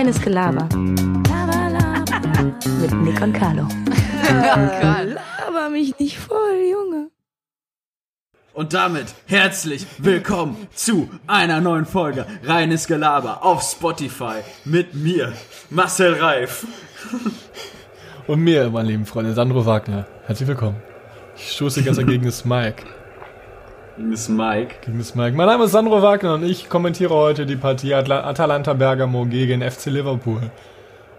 Reines Gelaber. Mit Nick und Carlo. Laber mich nicht voll, Junge. Und damit herzlich willkommen zu einer neuen Folge Reines Gelaber auf Spotify mit mir, Marcel Reif. Und mir, meine lieben Freunde, Sandro Wagner. Herzlich willkommen. Ich stoße ganz gegen das Mike. Miss Mike. Gegen das Mike. Mein Name ist Sandro Wagner und ich kommentiere heute die Partie Atla Atalanta Bergamo gegen FC Liverpool.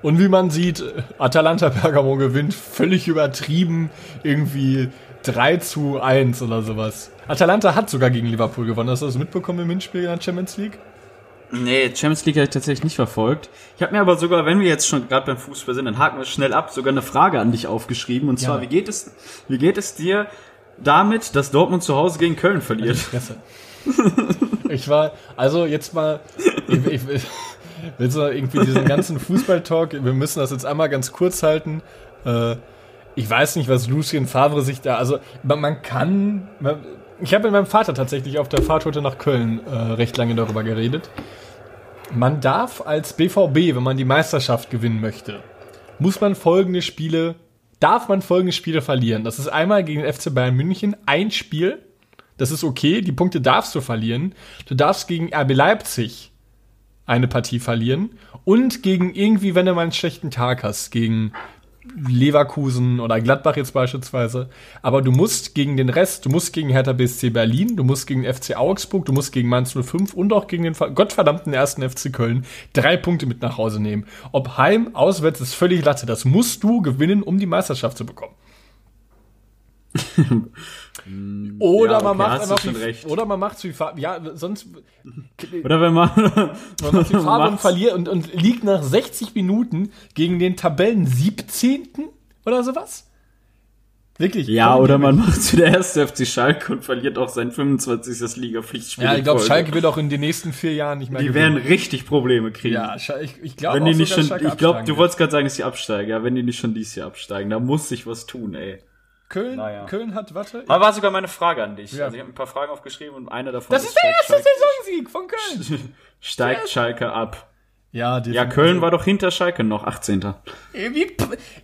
Und wie man sieht, Atalanta Bergamo gewinnt völlig übertrieben irgendwie 3 zu 1 oder sowas. Atalanta hat sogar gegen Liverpool gewonnen. Hast du das mitbekommen im Hinspiel in der Champions League? Nee, Champions League habe ich tatsächlich nicht verfolgt. Ich habe mir aber sogar, wenn wir jetzt schon gerade beim Fußball sind, dann haken wir schnell ab, sogar eine Frage an dich aufgeschrieben. Und zwar, Ja. wie geht es, wie geht es dir damit, dass Dortmund zu Hause gegen Köln verliert? Fresse. ich war, also jetzt mal, ich, ich, ich willst du irgendwie diesen ganzen Fußballtalk, wir müssen das jetzt einmal ganz kurz halten. Äh, ich weiß nicht, was Lucien Favre sich da, also man, man kann, man, ich habe mit meinem Vater tatsächlich auf der Fahrt heute nach Köln äh, recht lange darüber geredet. Man darf als BVB, wenn man die Meisterschaft gewinnen möchte, muss man folgende Spiele, darf man folgende Spiele verlieren. Das ist einmal gegen den FC Bayern München ein Spiel, das ist okay, die Punkte darfst du verlieren. Du darfst gegen RB Leipzig eine Partie verlieren und gegen irgendwie, wenn du mal einen schlechten Tag hast, gegen Leverkusen oder Gladbach jetzt beispielsweise. Aber du musst gegen den Rest, du musst gegen Hertha BSC Berlin, du musst gegen FC Augsburg, du musst gegen Mainz 05 und auch gegen den ver- gottverdammten ersten FC Köln drei Punkte mit nach Hause nehmen. Ob heim, auswärts ist völlig Latte. Das musst du gewinnen, um die Meisterschaft zu bekommen. Oder Ja, man okay, macht einfach wie, recht. oder man macht wie Fa- ja sonst Oder wenn man, man macht wie macht's- verliert und, und liegt nach 60 Minuten gegen den Tabellen 17. oder sowas. Wirklich. ja, oder die- man macht zu der erste FC Schalke und verliert auch sein 25. Liga-Pflichtspiel. Ja, ich glaube. Schalke wird auch in den nächsten vier Jahren nicht mehr Die gewinnen. werden richtig Probleme kriegen. Ja, ich, ich glaube Wenn die nicht schon, ich glaube, du wolltest gerade sagen, dass sie absteigen. Ja, wenn die nicht schon dieses Jahr absteigen, da muss sich was tun, ey. Köln, Naja. Köln hat, warte. Aber war sogar meine Frage an dich. Ja. Also ich habe ein paar Fragen aufgeschrieben und eine davon das ist der erste steigt, Saisonsieg von Köln. steigt Schalke ab. Ja, Ja, definitiv. Köln war doch hinter Schalke noch 18. Ey, wie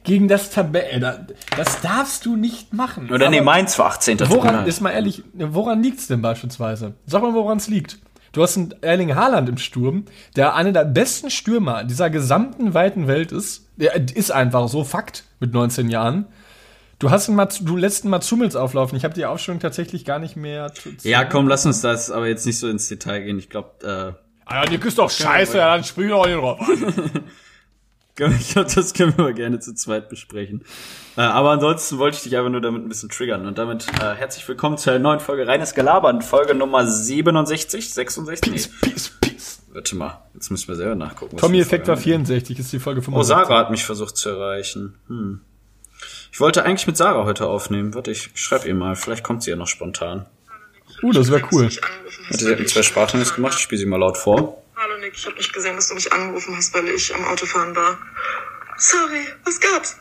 gegen das Tabelle. da- Das darfst du nicht machen. Oder nee, Aber- Mainz war 18. tut mir Woran, ist mal ehrlich, woran liegt's denn beispielsweise? Sag mal, woran es liegt. Du hast einen Erling Haaland im Sturm, der einer der besten Stürmer dieser gesamten weiten Welt ist. Der ist einfach so Fakt mit 19 Jahren. Du hast einen Mats, du lässt einen Matsumels auflaufen. Ich habe die Aufstellung tatsächlich gar nicht mehr. zu- Ja, komm, lass uns das aber jetzt nicht so ins Detail gehen. Ich glaube, Ah, ja, die ist doch scheiße, ja, dann spring doch nicht drauf an. äh, ich glaube, das können wir mal gerne zu zweit besprechen. Äh, aber ansonsten wollte ich dich einfach nur damit ein bisschen triggern. Und damit äh, herzlich willkommen zu einer neuen Folge Reines Gelaber, Folge Nummer 67, 66. Peace, Nee, peace, peace. warte mal, jetzt müssen wir selber nachgucken. Tommy Effekt war vorher- 64, ist die Folge Oh, 65. Sarah hat mich versucht zu erreichen. Hm. Ich wollte eigentlich mit Sarah heute aufnehmen. Warte, ich schreibe ihr mal. Vielleicht kommt sie ja noch spontan. Uh, das wäre cool. Warte, sie hat mir zwei Sprachnachrichten gemacht. Ich spiele sie mal laut vor. Hallo Nick, ich habe nicht gesehen, dass du mich angerufen hast, weil ich am Autofahren war. Sorry, was gab's?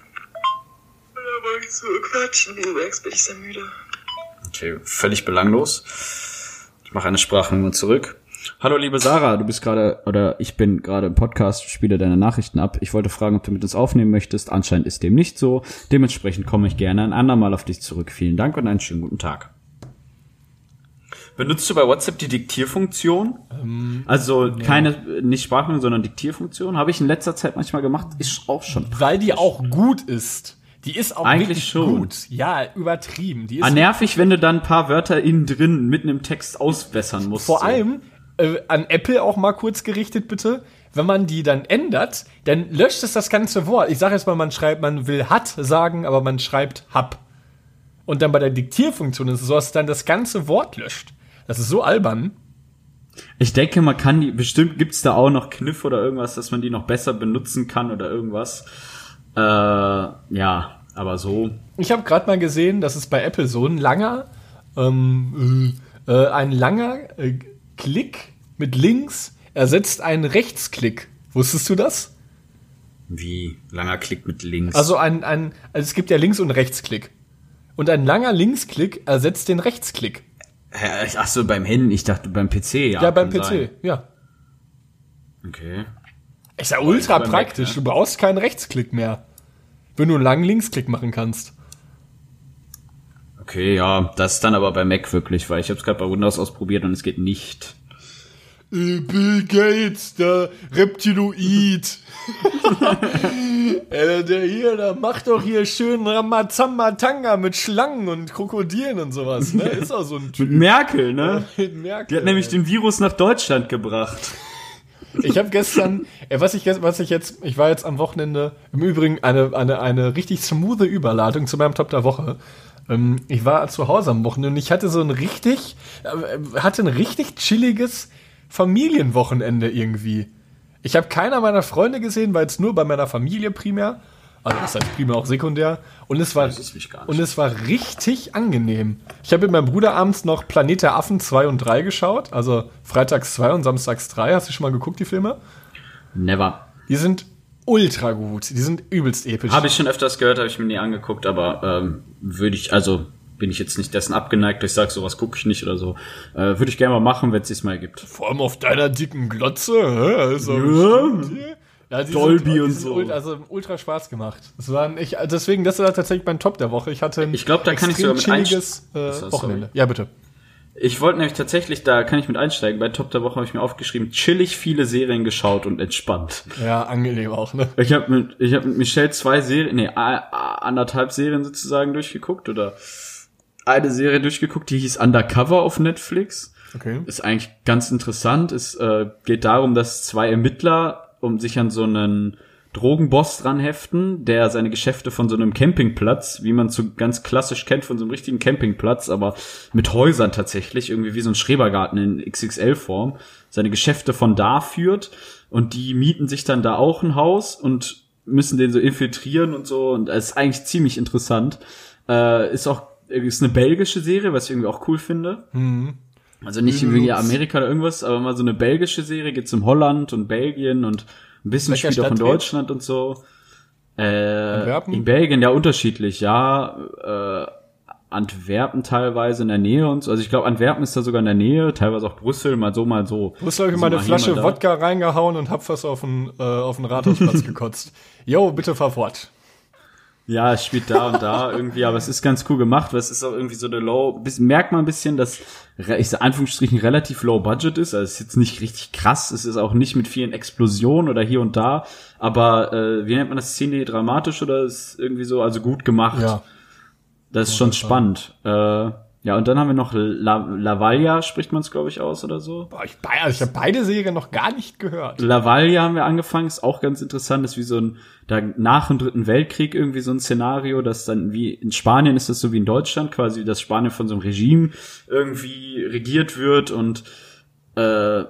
Da wollte ich so quatschen, wie du merkst, bin ich sehr müde. Okay, völlig belanglos. Ich mache eine Sprachnummer zurück. Hallo liebe Sarah, du bist gerade oder ich bin gerade im Podcast, spiele deine Nachrichten ab. Ich wollte fragen, ob du mit uns aufnehmen möchtest. Anscheinend ist dem nicht so. Dementsprechend komme ich gerne ein andermal auf dich zurück. Vielen Dank und einen schönen guten Tag. Benutzt du bei WhatsApp die Diktierfunktion? also keine, nicht Sprachnummer, sondern Diktierfunktion. Habe ich in letzter Zeit manchmal gemacht. Ist auch schon Weil die auch gut ist. Die ist auch Eigentlich wirklich schon. gut. Ja, übertrieben. Die ist Ah, nervig, wenn du dann ein paar Wörter innen drin mitten im Text ausbessern musst. Vor so. allem äh, an Apple auch mal kurz gerichtet, bitte. Wenn man die dann ändert, dann löscht es das ganze Wort. Ich sage jetzt mal, man schreibt, man will hat sagen, aber man schreibt hab. Und dann bei der Diktierfunktion ist es so, dass es dann das ganze Wort löscht. Das ist so albern. Ich denke, man kann die, bestimmt gibt's da auch noch Kniffe oder irgendwas, dass man die noch besser benutzen kann oder irgendwas. Äh, ja, aber so. Ich habe gerade mal gesehen, dass es bei Apple so ein langer, ähm, äh, äh, ein langer äh, Klick mit links ersetzt einen Rechtsklick. Wusstest du das? Wie langer Klick mit links. Also ein, ein, also es gibt ja Links- und Rechtsklick. Und ein langer Linksklick ersetzt den Rechtsklick. Ach so, beim Handy, ich dachte beim PC, ja. Ja, beim PC, sein. ja. Okay. Ist ja ultra Mac, praktisch. ne? Du brauchst keinen Rechtsklick mehr. Wenn du einen langen Linksklick machen kannst. Okay, ja, das ist dann aber bei Mac wirklich, weil ich habe es gerade bei Windows ausprobiert und es geht nicht. Bill Gates, der Reptiloid. äh, der hier, der macht doch hier schön Ramazamba-Tanga mit Schlangen und Krokodilen und sowas, ne? Ist auch so ein Typ. Mit Merkel, ne? Mit Merkel, Die hat nämlich ey. den Virus nach Deutschland gebracht. Ich habe gestern, äh, was ich, was ich jetzt, ich war jetzt am Wochenende, im Übrigen eine, eine, eine richtig smoothe Überladung zu meinem Top der Woche. Ähm, ich war zu Hause am Wochenende und ich hatte so ein richtig, äh, hatte ein richtig chilliges Familienwochenende irgendwie. Ich habe keiner meiner Freunde gesehen, war jetzt nur bei meiner Familie primär. Also das heißt primär auch sekundär. Und es war, und es war richtig angenehm. Ich habe mit meinem Bruder abends noch Planet der Affen 2 und 3 geschaut. Also freitags 2 und samstags 3. Hast du schon mal geguckt, die Filme? Never. Die sind ultra gut. Die sind übelst episch. Habe ich schon öfters gehört, habe ich mir nie angeguckt, aber ähm, würde ich, also bin ich jetzt nicht dessen abgeneigt, dass ich sage, sowas gucke ich nicht oder so. Äh, würde ich gerne mal machen, wenn es sich mal gibt. Vor allem auf deiner dicken Glotze. hä? Also, Ja. ja, Dolby sind, und so. Also ultra Spaß gemacht. Das waren ich, deswegen, das war tatsächlich mein Top der Woche. Ich hatte ein Ich glaub, da kann ich sogar mit chilliges äh, So, sorry. Wochenende. Ja, bitte. Ich wollte nämlich tatsächlich, da kann ich mit einsteigen, bei Top der Woche habe ich mir aufgeschrieben, chillig viele Serien geschaut und entspannt. Ja, angenehm auch, ne? Ich habe mit, ich hab mit Michelle zwei Serien, nee, anderthalb Serien sozusagen durchgeguckt oder eine Serie durchgeguckt, die hieß Undercover auf Netflix. Okay. Ist eigentlich ganz interessant. Es äh, geht darum, dass zwei Ermittler um sich an so einen Drogenboss dran heften, der seine Geschäfte von so einem Campingplatz, wie man so ganz klassisch kennt, von so einem richtigen Campingplatz, aber mit Häusern tatsächlich, irgendwie wie so ein Schrebergarten in XXL-Form, seine Geschäfte von da führt und die mieten sich dann da auch ein Haus und müssen den so infiltrieren und so und es ist eigentlich ziemlich interessant. Äh, ist auch ist eine belgische Serie, was ich irgendwie auch cool finde. Also nicht wie Amerika oder irgendwas, aber mal so eine belgische Serie, geht's um Holland und Belgien und ein bisschen Welcher spielt auch in Deutschland und so. Äh, Antwerpen? in Belgien ja unterschiedlich, ja. Äh, Antwerpen teilweise in der Nähe und so. Also ich glaube, Antwerpen ist da sogar in der Nähe, teilweise auch Brüssel, mal so, mal so. Hast, glaube ich, Also mal eine Flasche. Wodka reingehauen und hab was auf den, äh, auf den Rathausplatz gekotzt. Jo, bitte fahr fort. Ja, es spielt da und da irgendwie, aber es ist ganz cool gemacht, weil es ist auch irgendwie so eine Low, bis, merkt man ein bisschen, dass, ich sag Anführungsstrichen, relativ low budget ist, also es ist jetzt nicht richtig krass, es ist auch nicht mit vielen Explosionen oder hier und da, aber, äh, wie nennt man das, Szene dramatisch oder ist irgendwie so, also gut gemacht. Ja. Das ist schon spannend. Äh, ja, und dann haben wir noch La Lavalia, spricht man es, glaube ich, aus oder so. Boah, ich, also ich habe beide Serien noch gar nicht gehört. Lavalia haben wir angefangen, ist auch ganz interessant, ist wie so ein, da nach dem Dritten Weltkrieg irgendwie so ein Szenario, das dann wie in Spanien ist das so wie in Deutschland, quasi, dass Spanien von so einem Regime irgendwie regiert wird und äh,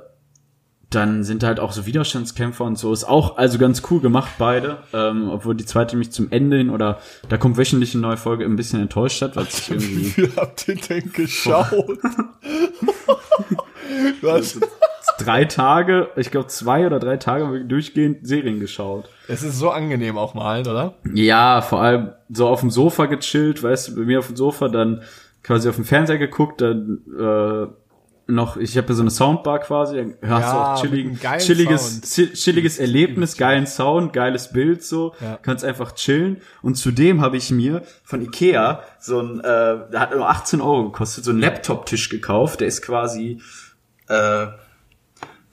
dann sind halt auch so Widerstandskämpfer und so. Ist auch also ganz cool gemacht, beide. Ähm, obwohl die zweite mich zum Ende hin oder da kommt wöchentlich eine neue Folge ein bisschen enttäuscht hat, weil es sich Wie irgendwie viel habt ihr denn geschaut? Was? drei Tage, ich glaube zwei oder drei Tage haben wir durchgehend Serien geschaut. Es ist so angenehm auch mal, oder? Ja, vor allem so auf dem Sofa gechillt, weißt du, bei mir auf dem Sofa, dann quasi auf dem Fernseher geguckt, dann äh, noch, ich habe ja so eine Soundbar quasi, dann hörst Ja, du auch geilen chilliges, Sound. chi- chilliges Erlebnis, geilen Sound, geiles Bild so, Ja. kannst einfach chillen. Und zudem habe ich mir von Ikea so ein, äh, der hat nur 18 Euro gekostet, so einen Laptop-Tisch gekauft, der ist quasi, äh,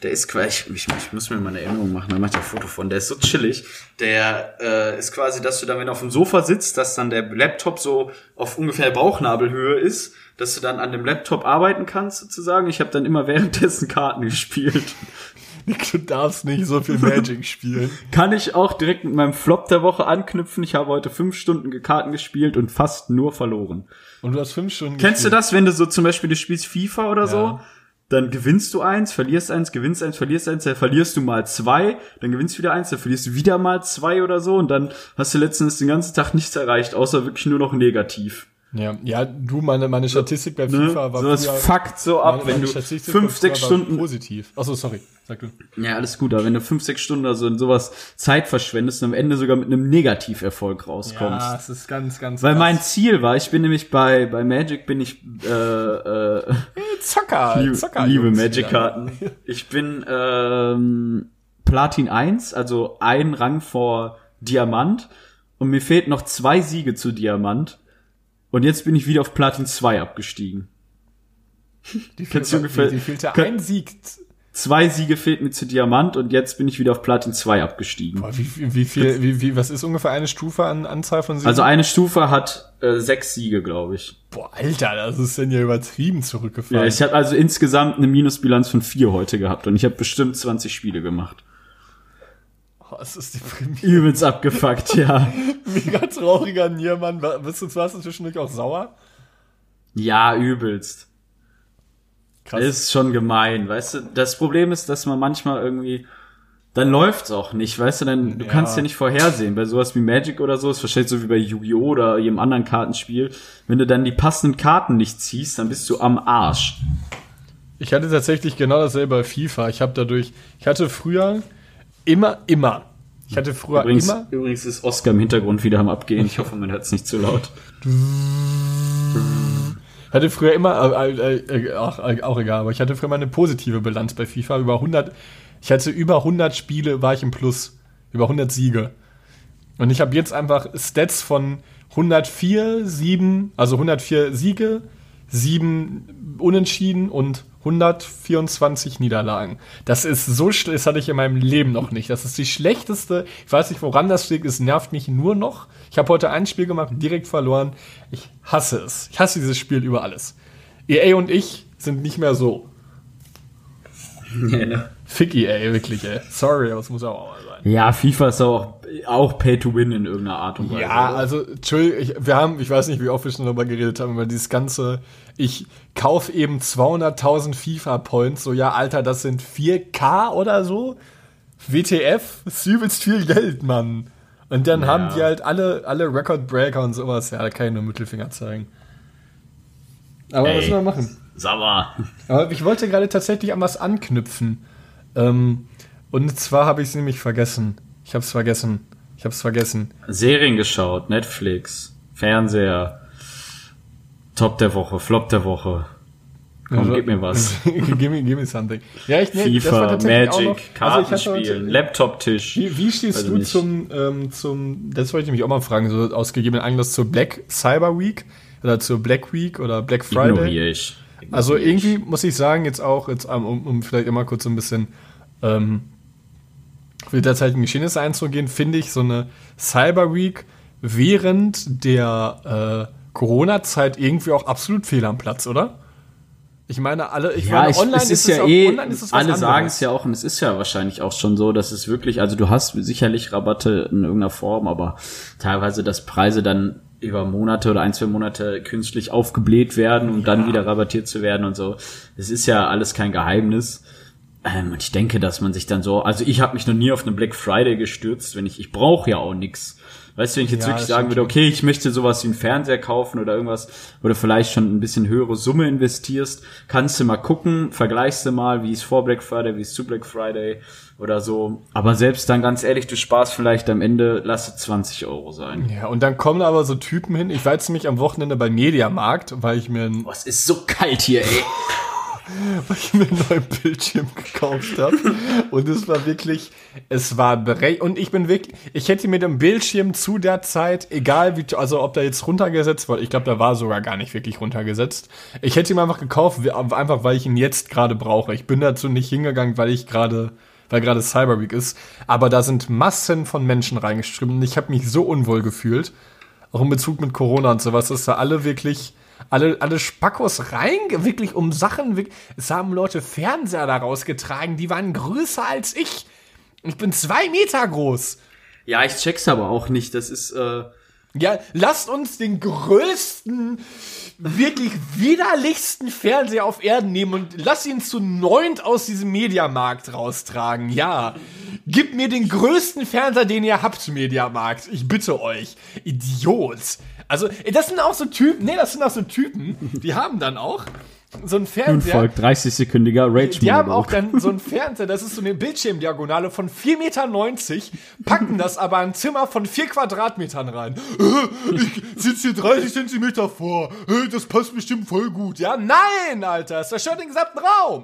der ist quasi, ich, ich, ich muss mir mal eine Erinnerung machen, da mach ich ein Foto von, der ist so chillig. Der äh, ist quasi, dass du dann, wenn du auf dem Sofa sitzt, dass dann der Laptop so auf ungefähr Bauchnabelhöhe ist, dass du dann an dem Laptop arbeiten kannst sozusagen. Ich habe dann immer währenddessen Karten gespielt. Nick, du darfst nicht so viel Magic spielen. Kann ich auch direkt mit meinem Flop der Woche anknüpfen. Ich habe heute fünf Stunden Karten gespielt und fast nur verloren. Und du hast fünf Stunden Kennst du gespielt. das, wenn du so zum Beispiel du spielst FIFA oder so? Dann gewinnst du eins, verlierst eins, gewinnst eins, verlierst eins, dann verlierst du mal zwei, dann gewinnst du wieder eins, dann verlierst du wieder mal zwei oder so und dann hast du letztens den ganzen Tag nichts erreicht, außer wirklich nur noch negativ. Ja, ja, du, meine, meine Statistik bei Ne? FIFA war So das früher- fuckt so ab, meine- wenn meine du Statistik fünf, sechs Stunden Positiv. Achso, sorry. Sag du. Ja, alles gut, aber wenn du fünf, sechs Stunden oder so in sowas Zeit verschwendest und am Ende sogar mit einem Negativerfolg rauskommst. es ist ganz, ganz. Weil krass. mein Ziel war, ich bin nämlich bei, bei Magic bin ich äh, äh, Zocker, liebe, Zocker. liebe Magic-Karten. Ich bin ähm, Platin 1, also ein Rang vor Diamant. Und mir fehlt noch zwei Siege zu Diamant. Und jetzt bin ich wieder auf Platin 2 abgestiegen. Die du ungefähr- die fehlte Kön- ein Sieg. Zwei Siege fehlt mir zu Diamant und jetzt bin ich wieder auf Platin 2 abgestiegen. Boah, wie, wie, wie viel, wie, wie, was ist ungefähr eine Stufe an Anzahl von Siegen? Also eine Stufe hat äh, sechs Siege, glaube ich. Boah, Alter, das ist denn ja übertrieben Ja, zurückgefallen. ich habe also insgesamt eine Minusbilanz von vier heute gehabt und ich habe bestimmt 20 Spiele gemacht. Oh, das ist deprimierend. Übelst abgefuckt, ja. Mega trauriger Niermann. Bist du, warst du zwischendurch auch sauer? Ja, übelst. Krass. Ist schon gemein, weißt du? Das Problem ist, dass man manchmal irgendwie, dann läuft's auch nicht, weißt du? Dann, du Ja. kannst ja nicht vorhersehen. Bei sowas wie Magic oder so, ist wahrscheinlich so wie bei Yu-Gi-Oh! oder jedem anderen Kartenspiel. Wenn du dann die passenden Karten nicht ziehst, dann bist du am Arsch. Ich hatte tatsächlich genau dasselbe bei FIFA. Ich habe dadurch, ich hatte früher immer, immer. Ich hatte früher Übrigens, immer. übrigens ist Oscar im Hintergrund wieder am Abgehen. Ich hoffe, man hört's nicht zu laut. Ich hatte früher immer, äh, äh, äh, auch, äh, auch egal, aber ich hatte früher immer eine positive Bilanz bei FIFA. Über 100, ich hatte über 100 Spiele, war ich im Plus. Über 100 Siege. Und ich habe jetzt einfach Stats von 104, 7, also 104 Siege, 7 Unentschieden und 124 Niederlagen. Das ist so schlecht, das hatte ich in meinem Leben noch nicht. Das ist die schlechteste, ich weiß nicht, woran das liegt, es nervt mich nur noch. Ich habe heute ein Spiel gemacht, direkt verloren. Ich hasse es. Ich hasse dieses Spiel über alles. EA und ich sind nicht mehr so. Fick EA, wirklich, ey. Sorry, aber es muss auch mal sein. Ja, FIFA ist auch, auch Pay to Win in irgendeiner Art und Weise. Ja, also, Entschuldigung, wir haben, ich weiß nicht, wie oft wir schon darüber geredet haben, über dieses ganze, ich kauf eben 200.000 FIFA-Points, so, ja, Alter, das sind 4K oder so. WTF, übelst viel Geld, Mann. Und dann Ja. haben die halt alle, alle Record Breaker und sowas, ja, da kann ich nur Mittelfinger zeigen. Aber was Ey. soll man machen? Mal. Aber ich wollte gerade tatsächlich an was anknüpfen. Ähm, und zwar habe ich es nämlich vergessen. Ich habe es vergessen. Ich habe es vergessen. Serien geschaut, Netflix, Fernseher, Top der Woche, Flop der Woche. Komm, Also- gib mir was. give, me, give me something. Ja, ich nee, FIFA, Magic, noch- also ich heute- Laptop-Tisch. Wie, wie stehst Weiß du nicht. zum, ähm, zum, das wollte ich mich auch mal fragen, so aus gegebenen Anlass zur Black Cyber Week oder zur Black Week oder Black Friday? Ignoriere ich. Also Ignoriere ich. irgendwie muss ich sagen, jetzt auch, jetzt um, um um vielleicht immer kurz so ein bisschen ähm, für die derzeitigen Geschehnisse einzugehen, finde ich so eine Cyber Week während der äh, Corona-Zeit irgendwie auch absolut fehl am Platz, oder? Ich meine, alle, ich Ja, meine, ich, online es ist, es ja eh, ist alle sagen es ja auch und es ist ja wahrscheinlich auch schon so, dass es wirklich, also du hast sicherlich Rabatte in irgendeiner Form, aber teilweise, dass Preise dann über Monate oder ein, zwei Monate künstlich aufgebläht werden, um dann wieder rabattiert zu werden und so. Es ist ja alles kein Geheimnis. Ähm, und ich denke, dass man sich dann so, also ich habe mich noch nie auf eine Black Friday gestürzt, wenn ich, ich brauche ja auch nix. Weißt du, wenn ich jetzt Ja, wirklich sagen würde, okay, ich möchte sowas wie einen Fernseher kaufen oder irgendwas, oder vielleicht schon ein bisschen höhere Summe investierst, kannst du mal gucken, vergleichst du mal, wie es vor Black Friday, wie es zu Black Friday oder so. Aber selbst dann ganz ehrlich, du sparst vielleicht am Ende, lass es 20 Euro sein. Ja, und dann kommen aber so Typen hin. Ich war jetzt nämlich am Wochenende bei Mediamarkt, weil ich mir ein Boah, es ist so kalt hier, ey. Weil ich mir einen neuen Bildschirm gekauft habe. Und es war wirklich, es war berechnet. Und ich bin wirklich, ich hätte mir den Bildschirm zu der Zeit, egal wie, also ob der jetzt runtergesetzt war, ich glaube, der war sogar gar nicht wirklich runtergesetzt. Ich hätte ihn einfach gekauft, einfach weil ich ihn jetzt gerade brauche. Ich bin dazu nicht hingegangen, weil ich gerade, weil gerade Cyber Week ist. Aber da sind Massen von Menschen reingeströmt und ich habe mich so unwohl gefühlt. Auch in Bezug mit Corona und sowas, dass da alle wirklich, alle, alle Spackos rein, wirklich um Sachen, es haben Leute Fernseher da rausgetragen, die waren größer als ich. Ich bin zwei Meter groß. Ja, ich check's aber auch nicht. Das ist, äh, Ja, lasst uns den größten, wirklich widerlichsten Fernseher auf Erden nehmen und lass ihn zu neunt aus diesem Mediamarkt raustragen. Ja. Gib mir den größten Fernseher, den ihr habt, Mediamarkt. Ich bitte euch. Idiot. Also, das sind auch so Typen, nee, das sind auch so Typen, die haben dann auch so nun Fernseher. folgt 30-sekündiger Rage Die haben auch Monolog. dann so einen Fernseher, das ist so eine Bildschirmdiagonale von 4,90 Meter, packen das aber ein Zimmer von 4 Quadratmetern rein. Äh, Ich sitze hier 30 Zentimeter vor, Äh, das passt bestimmt voll gut. Ja, nein, Alter, es zerstört den gesamten Raum.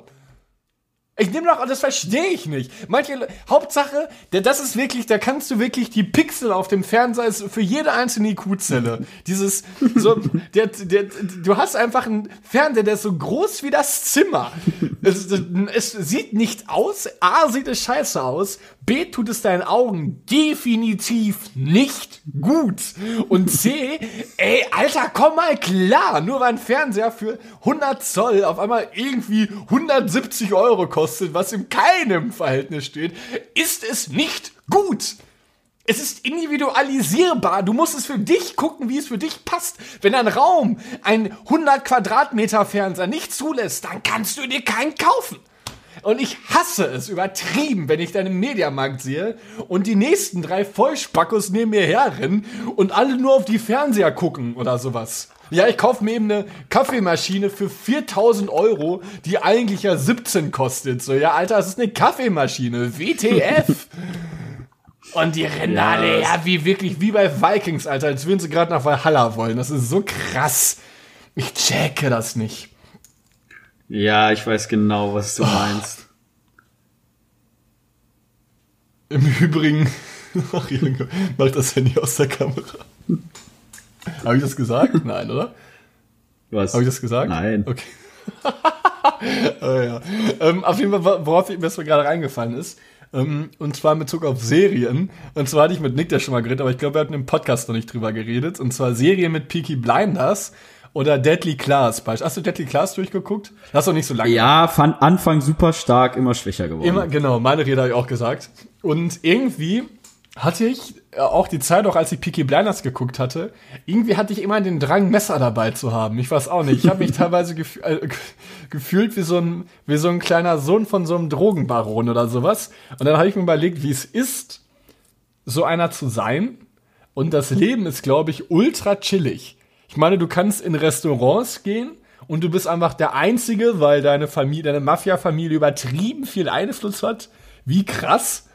Ich nehme doch, das verstehe ich nicht. Manche, Hauptsache, der, das ist wirklich, da kannst du wirklich die Pixel auf dem Fernseher für jede einzelne IQ-Zelle. Dieses, so, der, der, du hast einfach einen Fernseher, der ist so groß wie das Zimmer. Es, es sieht nicht aus, A, sieht es scheiße aus, B, tut es deinen Augen definitiv nicht gut. Und C, ey, Alter, komm mal klar, nur weil ein Fernseher für 100 Zoll auf einmal irgendwie 170 Euro kostet, was in keinem Verhältnis steht, ist es nicht gut. Es ist individualisierbar. Du musst es für dich gucken, wie es für dich passt. Wenn ein Raum ein 100 Quadratmeter Fernseher nicht zulässt, dann kannst du dir keinen kaufen. Und ich hasse es übertrieben, wenn ich dann im Mediamarkt sehe und die nächsten drei Vollspackos neben mir herrennen und alle nur auf die Fernseher gucken oder sowas. Ja, ich kaufe mir eben eine Kaffeemaschine für 4000 Euro, die eigentlich ja 17 kostet. So, ja, Alter, das ist eine Kaffeemaschine. WTF. Und die rennen Ja, alle, ja, wie wirklich, wie bei Vikings, Alter, als würden sie gerade nach Valhalla wollen. Das ist so krass. Ich checke das nicht. Ja, ich weiß genau, was du meinst. Im Übrigen, ach Junge, mach das Handy aus der Kamera. Habe ich das gesagt? Nein, oder? Was? Habe ich das gesagt? Nein. Okay. oh, ja. ähm, auf jeden Fall, worauf mir gerade reingefallen ist. Ähm, und zwar in Bezug auf Serien. Und zwar hatte ich mit Nick da schon mal geredet, aber ich glaube, wir hatten im Podcast noch nicht drüber geredet. Und zwar Serien mit Peaky Blinders oder Deadly Class. Hast du Deadly Class durchgeguckt? Das ist doch nicht so lange. Ja, fand Anfang super stark, immer schwächer geworden. Immer, genau, meine Rede habe ich auch gesagt. Und irgendwie hatte ich äh, auch die Zeit, auch als ich Peaky Blinders geguckt hatte, irgendwie hatte ich immer den Drang, Messer dabei zu haben. Ich weiß auch nicht. Ich habe mich teilweise gef äh, ge- gefühlt wie so, ein, wie so ein kleiner Sohn von so einem Drogenbaron oder sowas. Und dann habe ich mir überlegt, wie es ist, so einer zu sein. Und das Leben ist, glaube ich, ultra chillig. Ich meine, du kannst in Restaurants gehen und du bist einfach der Einzige, weil deine Familie, deine Mafia-Familie übertrieben viel Einfluss hat. Wie krass.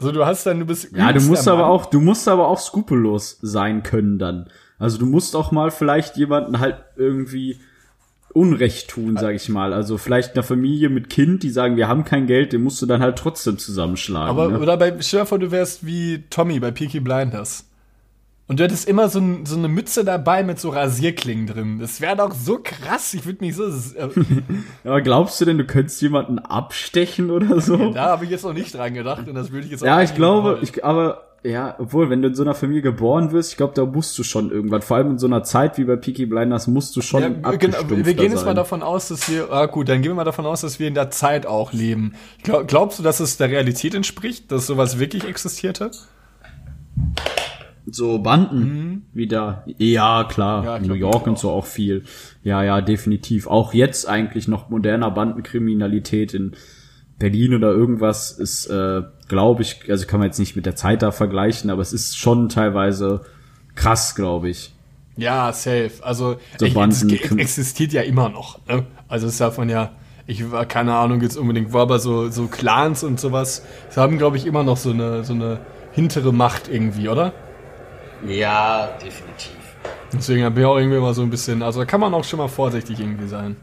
So, du hast dann, du bist. Ja, du musst aber auch, du musst aber auch skrupellos sein können dann. Also du musst auch mal vielleicht jemanden halt irgendwie Unrecht tun, sag ich mal. Also vielleicht einer Familie mit Kind, die sagen, wir haben kein Geld, den musst du dann halt trotzdem zusammenschlagen. Aber, ne? oder bei, stell dir vor, du wärst wie Tommy bei Peaky Blinders. Und du hättest immer so, ein, so eine Mütze dabei mit so Rasierklingen drin. Das wäre doch so krass. Ich würde mich so. Äh, Aber glaubst du denn, du könntest jemanden abstechen oder so? da habe ich jetzt noch nicht dran gedacht und das würde ich jetzt auch Ja, ich glaube, ich, aber ja, obwohl, wenn du in so einer Familie geboren wirst, ich glaube, da musst du schon irgendwann, vor allem in so einer Zeit wie bei Peaky Blinders, musst du schon Ja, genau, wir gehen jetzt mal davon aus, dass wir, ah gut, dann gehen wir mal davon aus, dass wir in der Zeit auch leben. Glaub, glaubst du, dass es der Realität entspricht, dass sowas wirklich existierte? So Banden wieder. Ja, klar. Mhm. Ja, New York und so auch viel. Ja, ja, definitiv. Auch jetzt eigentlich noch moderner Bandenkriminalität in Berlin oder irgendwas ist, äh, glaube ich, also kann man jetzt nicht mit der Zeit da vergleichen, aber es ist schon teilweise krass, glaube ich. Ja, safe. Also So ich, es, existiert ja immer noch. Ne? Also es ist davon ja, ich war keine Ahnung jetzt unbedingt, wo aber so so Clans und sowas, sie haben glaube ich immer noch so eine so eine hintere Macht irgendwie, oder? Ja, definitiv. Deswegen bin ich auch irgendwie immer so ein bisschen, also da kann man auch schon mal vorsichtig irgendwie sein.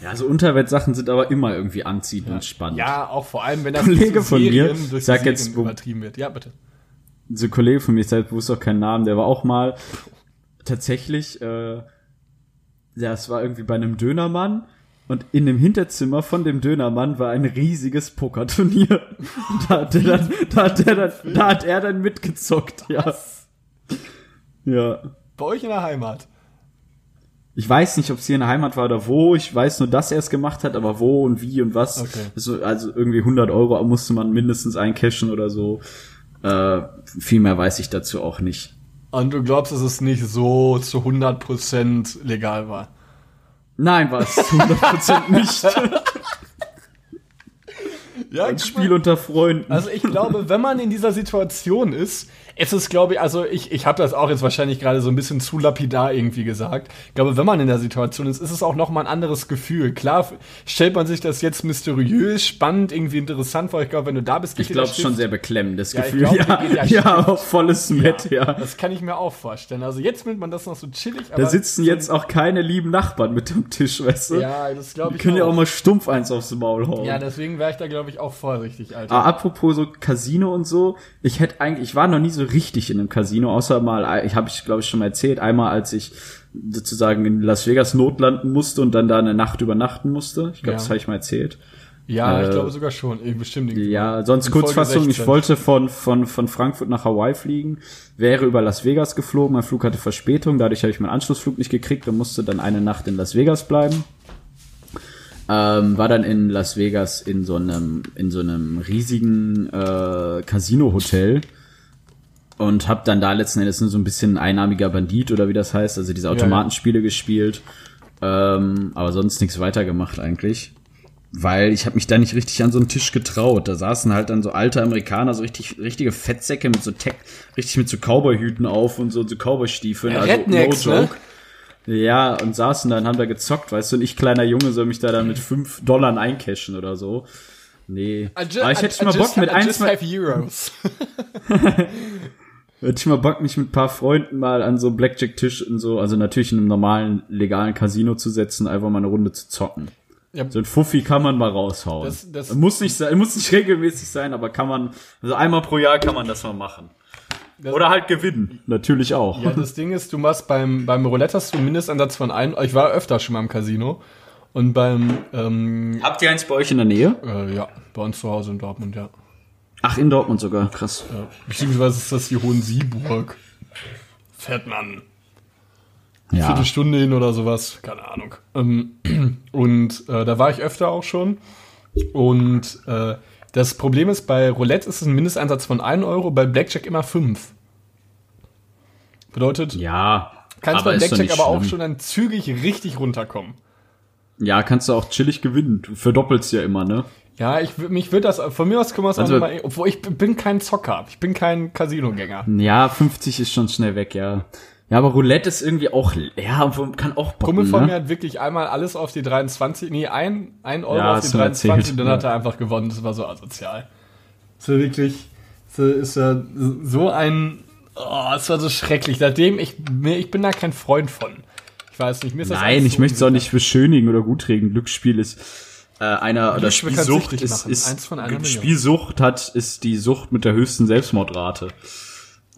Ja, so Unterweltsachen sind aber immer irgendwie anziehend und spannend. Ja, auch vor allem, wenn das Kollege von mir, durch sag jetzt, wo- übertrieben wird. Ja, bitte. so ein Kollege von mir, ich selbst wusste auch keinen Namen, der war auch mal tatsächlich, äh, ja, es war irgendwie bei einem Dönermann und in dem Hinterzimmer von dem Dönermann war ein riesiges Pokerturnier. Da hat er dann, da hat er dann, da hat er dann mitgezockt, ja. Ja. Bei euch in der Heimat. Ich weiß nicht, ob es hier in der Heimat war oder wo. Ich weiß nur, dass er es gemacht hat, aber wo und wie und was. Okay. Also, also irgendwie 100 Euro musste man mindestens eincashen oder so. Äh, viel mehr weiß ich dazu auch nicht. Und du glaubst, dass es nicht so zu 100% legal war. Nein, war es zu 100% nicht. Ja, Ein Spiel unter Freunden. Also ich glaube, wenn man in dieser Situation ist, es ist, glaube ich, also ich, ich habe das auch jetzt wahrscheinlich gerade so ein bisschen zu lapidar irgendwie gesagt. Ich glaube, wenn man in der Situation ist, ist es auch noch mal ein anderes Gefühl. Klar stellt man sich das jetzt mysteriös, spannend, irgendwie interessant vor. Ich glaube, wenn du da bist, geht ich glaube schon sehr beklemmendes Ja, Gefühl. glaub, ja, ja, volles Met, ja. Das kann ich mir auch vorstellen. Also jetzt findet man das noch so chillig, Da sitzen jetzt auch keine lieben Nachbarn mit am Tisch, weißt du? ja, das glaube Die ich können ja auch mal stumpf eins aufs Maul hauen. Ja, deswegen wäre ich da glaube ich auch vorsichtig, Alter. Ah, apropos so Casino und so, ich hätte eigentlich, ich war noch nie so richtig in einem Casino, außer mal, ich habe ich glaube ich schon mal erzählt, einmal als ich sozusagen in Las Vegas notlanden musste und dann da eine Nacht übernachten musste. Ich glaube, Ja. das habe ich mal erzählt. ja, ich äh, glaube sogar schon, bestimmt. Ja, sonst Kurzfassung, ich 16. wollte von, von, von Frankfurt nach Hawaii fliegen, wäre über Las Vegas geflogen, mein Flug hatte Verspätung, dadurch habe ich meinen Anschlussflug nicht gekriegt und musste dann eine Nacht in Las Vegas bleiben. Ähm, war dann in Las Vegas in so einem, in so einem riesigen äh, Casino-Hotel und habe dann da letzten Endes nur so ein bisschen einnahmiger Bandit oder wie das heißt, also diese Automatenspiele gespielt, ähm, aber sonst nichts weiter gemacht eigentlich weil ich habe mich da nicht richtig an so einen Tisch getraut. Da saßen halt dann so alte Amerikaner, so richtig richtige Fettsäcke mit so Tech, richtig mit so Cowboyhüten auf und so, so Cowboystiefeln. Ja, also Rednecks, no ne? Ja, und saßen da und haben da gezockt, weißt du, und ich kleiner Junge soll mich da dann mit fünf Dollar eincashen oder so. Nee. I ju- Aber ich hätte I schon mal just- Bock mit I eins just mal, Euros. hätte ich mal Bock, mich mit ein paar Freunden mal an so Blackjack-Tisch und so, also natürlich in einem normalen, legalen Casino zu setzen, einfach mal eine Runde zu zocken. Ja. So ein Fuffi kann man mal raushauen. Das- das- muss nicht sein, muss nicht regelmäßig sein, aber kann man, also einmal pro Jahr kann man das mal machen. Das- Oder halt gewinnen. Natürlich auch. Ja, das Ding ist, du machst beim, beim Roulette hast du einen Mindestansatz von ein. Ich war öfter schon mal im Casino. Und beim, ähm, Habt ihr eins bei euch in der Nähe? äh, ja, bei uns zu Hause in Dortmund, ja. Ach, in Dortmund sogar. Krass. ja. Beziehungsweise ist das die Hohensieburg. Fährt man. Ja. Viertelstunde hin oder sowas, keine Ahnung. Ähm, und äh, da war ich öfter auch schon. Und äh, das Problem ist, bei Roulette ist es ein Mindesteinsatz von 1 Euro, bei Blackjack immer 5. Bedeutet, Ja. kannst bei Blackjack aber auch schon dann zügig richtig runterkommen. Ja, kannst du auch chillig gewinnen. Du verdoppelst ja immer, ne? Ja, ich, mich wird das, von mir aus können wir es auch Also- mal, obwohl ich bin kein Zocker, ich bin kein Casino-Gänger. Ja, 50 ist schon schnell weg, ja. Ja, aber Roulette ist irgendwie auch, ja, kann auch bocken, Kumpel von ne? mir hat wirklich einmal alles auf die 23, nee, ein, ein Euro Ja, auf die du mir 23 erzählt, und dann ja. hat er einfach gewonnen. Das war so asozial. So wirklich, so ist er so ein, oh, es war so schrecklich. Seitdem, ich, ich bin da kein Freund von. Ich weiß nicht, mir ist das Nein, ich so möchte es auch nicht beschönigen oder gutreden. Glücksspiel ist äh, einer oder Glücksspiel Spielsucht ist, ist Eins von einer Million. Spielsucht hat ist die Sucht mit der höchsten Selbstmordrate.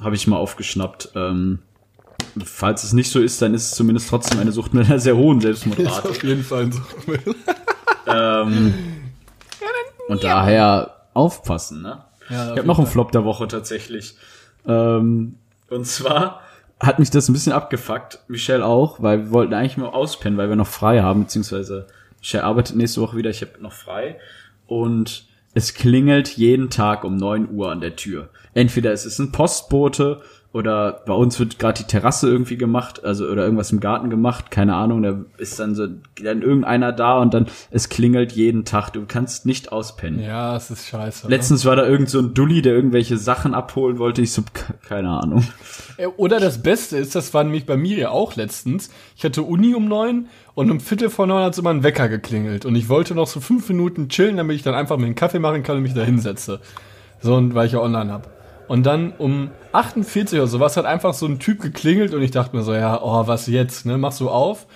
Habe ich mal aufgeschnappt. Ähm, falls es nicht so ist, dann ist es zumindest trotzdem eine Sucht mit einer sehr hohen Ist Selbstmordrate. auf jeden Fall ein Suchtmittel. ähm, und daher aufpassen, ne? Ja, Ich habe noch einen Flop der Woche tatsächlich. Ähm, und zwar hat mich das ein bisschen abgefuckt, Michelle auch, weil wir wollten eigentlich mal auspennen, weil wir noch frei haben, beziehungsweise Michelle arbeitet nächste Woche wieder, ich habe noch frei. Und es klingelt jeden Tag um 9 Uhr an der Tür. Entweder es ist ein Postbote oder bei uns wird gerade die Terrasse irgendwie gemacht, also oder irgendwas im Garten gemacht, keine Ahnung, da ist dann so dann irgendeiner da und dann es klingelt jeden Tag, du kannst nicht auspennen. Ja, es ist scheiße. oder? Letztens war da irgend so ein Dulli, der irgendwelche Sachen abholen wollte. Ich so, ke- keine Ahnung. Äh, Oder das Beste ist, das war nämlich bei mir ja auch letztens. Ich hatte Uni um neun und um Viertel vor neun hat so mal ein Wecker geklingelt. Und ich wollte noch so fünf Minuten chillen, damit ich dann einfach mir einen Kaffee machen kann und mich da hinsetze. So, und weil ich ja online hab. Und dann um 48 oder sowas hat einfach so ein Typ geklingelt und ich dachte mir so, ja, oh, was jetzt, ne? Mach so auf.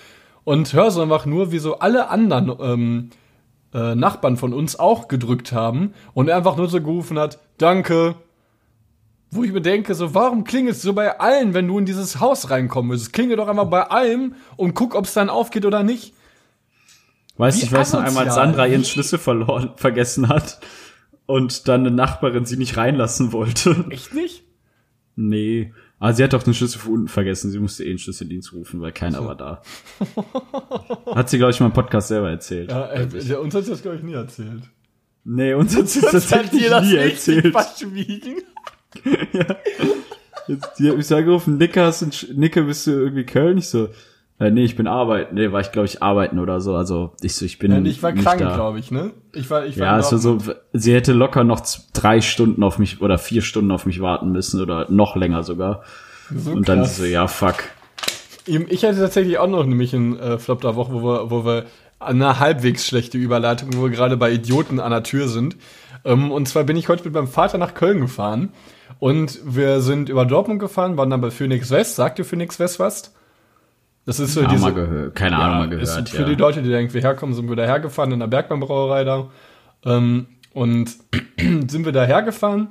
Und hör so einfach nur, wie so alle anderen ähm, äh, Nachbarn von uns auch gedrückt haben und er einfach nur so gerufen hat, danke, wo ich mir denke, so, warum klingelt es so bei allen, wenn du in dieses Haus reinkommen willst? Klingel doch einfach bei allem und guck, ob es dann aufgeht oder nicht. Weißt du, ich weiß noch einmal, als. Sandra ihren Schlüssel verloren, vergessen hat und dann eine Nachbarin sie nicht reinlassen wollte. Echt nicht? Nee. Aber sie hat doch den Schlüssel für unten vergessen. Sie musste eh einen Schlüsseldienst rufen, weil keiner war da. Hat sie, glaube ich, mal im Podcast selber erzählt. Ja, äh, der, uns hat das, glaube ich, nie erzählt. Nee, uns hat sie das tatsächlich nie erzählt. verschwiegen. Jetzt, die hat mich so angerufen, Nicke, hast du, Nicke, bist du irgendwie Köln? Ich so, Äh, nee, ich bin arbeiten. Nee, war ich, glaube ich, arbeiten oder so. Also ich, ich bin. Ja, ich war krank, glaube ich, ne? Ich war, ich war Ja, in also so, sie hätte locker noch drei Stunden auf mich oder vier Stunden auf mich warten müssen oder noch länger sogar. so Und dann krass. so, ja, fuck. Ich hatte tatsächlich auch noch nämlich einen äh, Flop der Woche, wo wir, wo wir eine halbwegs schlechte Überleitung, wo wir gerade bei Idioten an der Tür sind. Ähm, und zwar bin ich heute mit meinem Vater nach Köln gefahren und wir sind über Dortmund gefahren, waren dann bei Phoenix West. Sagt ihr Phoenix West was? Das ist so Ja, diese, mal gehört. Keine Ahnung, mal gehört. für Ja. die Leute, die da irgendwie herkommen, sind wir da hergefahren in der Bergbahnbrauerei da. Ähm, und sind wir da hergefahren.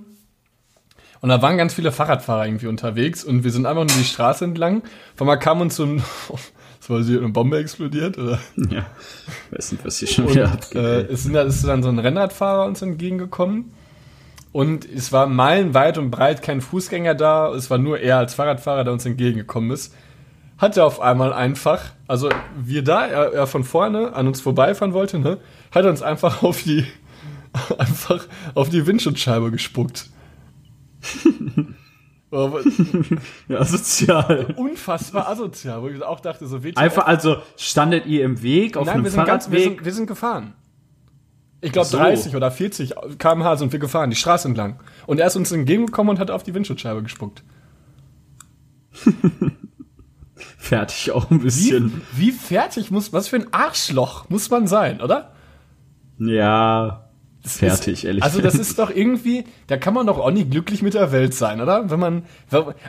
Und da waren ganz viele Fahrradfahrer irgendwie unterwegs und wir sind einfach nur die Straße entlang. Von mal kam uns so ein, was war eine Bombe explodiert? Oder? ja. Weiß nicht, was hier schon wieder abgeht. äh, es sind, es ist dann so ein Rennradfahrer uns entgegengekommen. Und es war meilenweit und breit kein Fußgänger da. Es war nur er als Fahrradfahrer, der uns entgegengekommen ist. Hat er auf einmal einfach, also wir da, er, er von vorne an uns vorbeifahren wollte, ne, hat er uns einfach auf die, einfach auf die Windschutzscheibe gespuckt. Ja, sozial. unfassbar asozial, wo ich auch dachte, so WTF. Einfach, also standet ihr im Weg auf Nein, einem wir sind, ganz, wir, Fahrradweg? sind, wir sind gefahren. Ich glaube so. 30 oder 40 km/h sind wir gefahren, die Straße entlang. Und er ist uns entgegengekommen und hat auf die Windschutzscheibe gespuckt. Fertig auch ein Wie, bisschen. wie fertig muss, was für ein Arschloch muss man sein, oder? Ja, Das fertig, ist, ehrlich. Also das ist doch irgendwie, da kann man doch auch nicht glücklich mit der Welt sein, oder? Wenn man,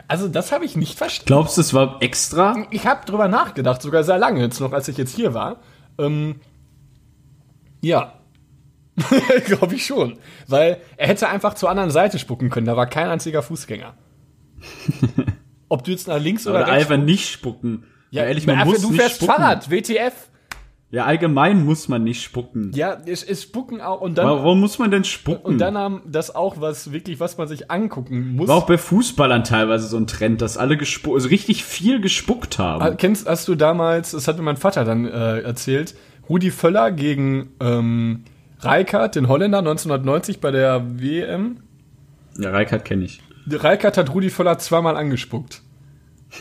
also das habe ich nicht verstanden. Glaubst du, es war extra? Ich habe drüber nachgedacht, sogar sehr lange jetzt noch, als ich jetzt hier war. Ähm, ja. Glaube ich schon. Weil er hätte einfach zur anderen Seite spucken können. Da war kein einziger Fußgänger. Ob du jetzt nach links oder, Oder rechts. einfach nicht spucken. Ja, ehrlich, man muss du nicht fährst spucken. Fahrrad, WTF. Ja, allgemein muss man nicht spucken. Ja, es ist Spucken auch. Und dann, Warum muss man denn spucken? und dann haben das auch was, wirklich, was man sich angucken muss. war auch bei Fußballern teilweise so ein Trend, dass alle gespu also richtig viel gespuckt haben. Ah, Kennst, hast du damals, das hat mir mein Vater dann äh, erzählt, Rudi Völler gegen ähm, Rijkaard, den Holländer, 1990 bei der WM. ja, Reikert kenne ich. Rijkaard hat Rudi Völler zweimal angespuckt.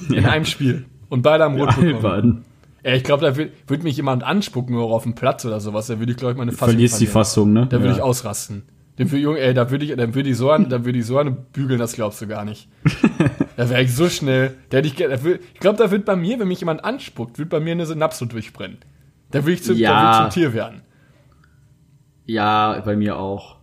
In Ja. einem Spiel. Und beide haben rot bekommen. Albern. Ja, ich glaube, da würde würd mich jemand anspucken oder auf dem Platz oder sowas. Da würde ich, glaube ich, meine Fassung Verlierst die verlieren. Fassung, ne? Da würde Ja. ich ausrasten. Den für, Junge, ey, da würde ich, dann würde ich so an, da würde ich so an bügeln, das glaubst du gar nicht. da wäre ich so schnell. Da hätte ich, da würd, ich glaube, da wird bei mir, wenn mich jemand anspuckt, wird bei mir eine Synapse durchbrennen. Da würde ich, zu, Ja. da würd ich zum Tier werden. Ja, bei mir auch.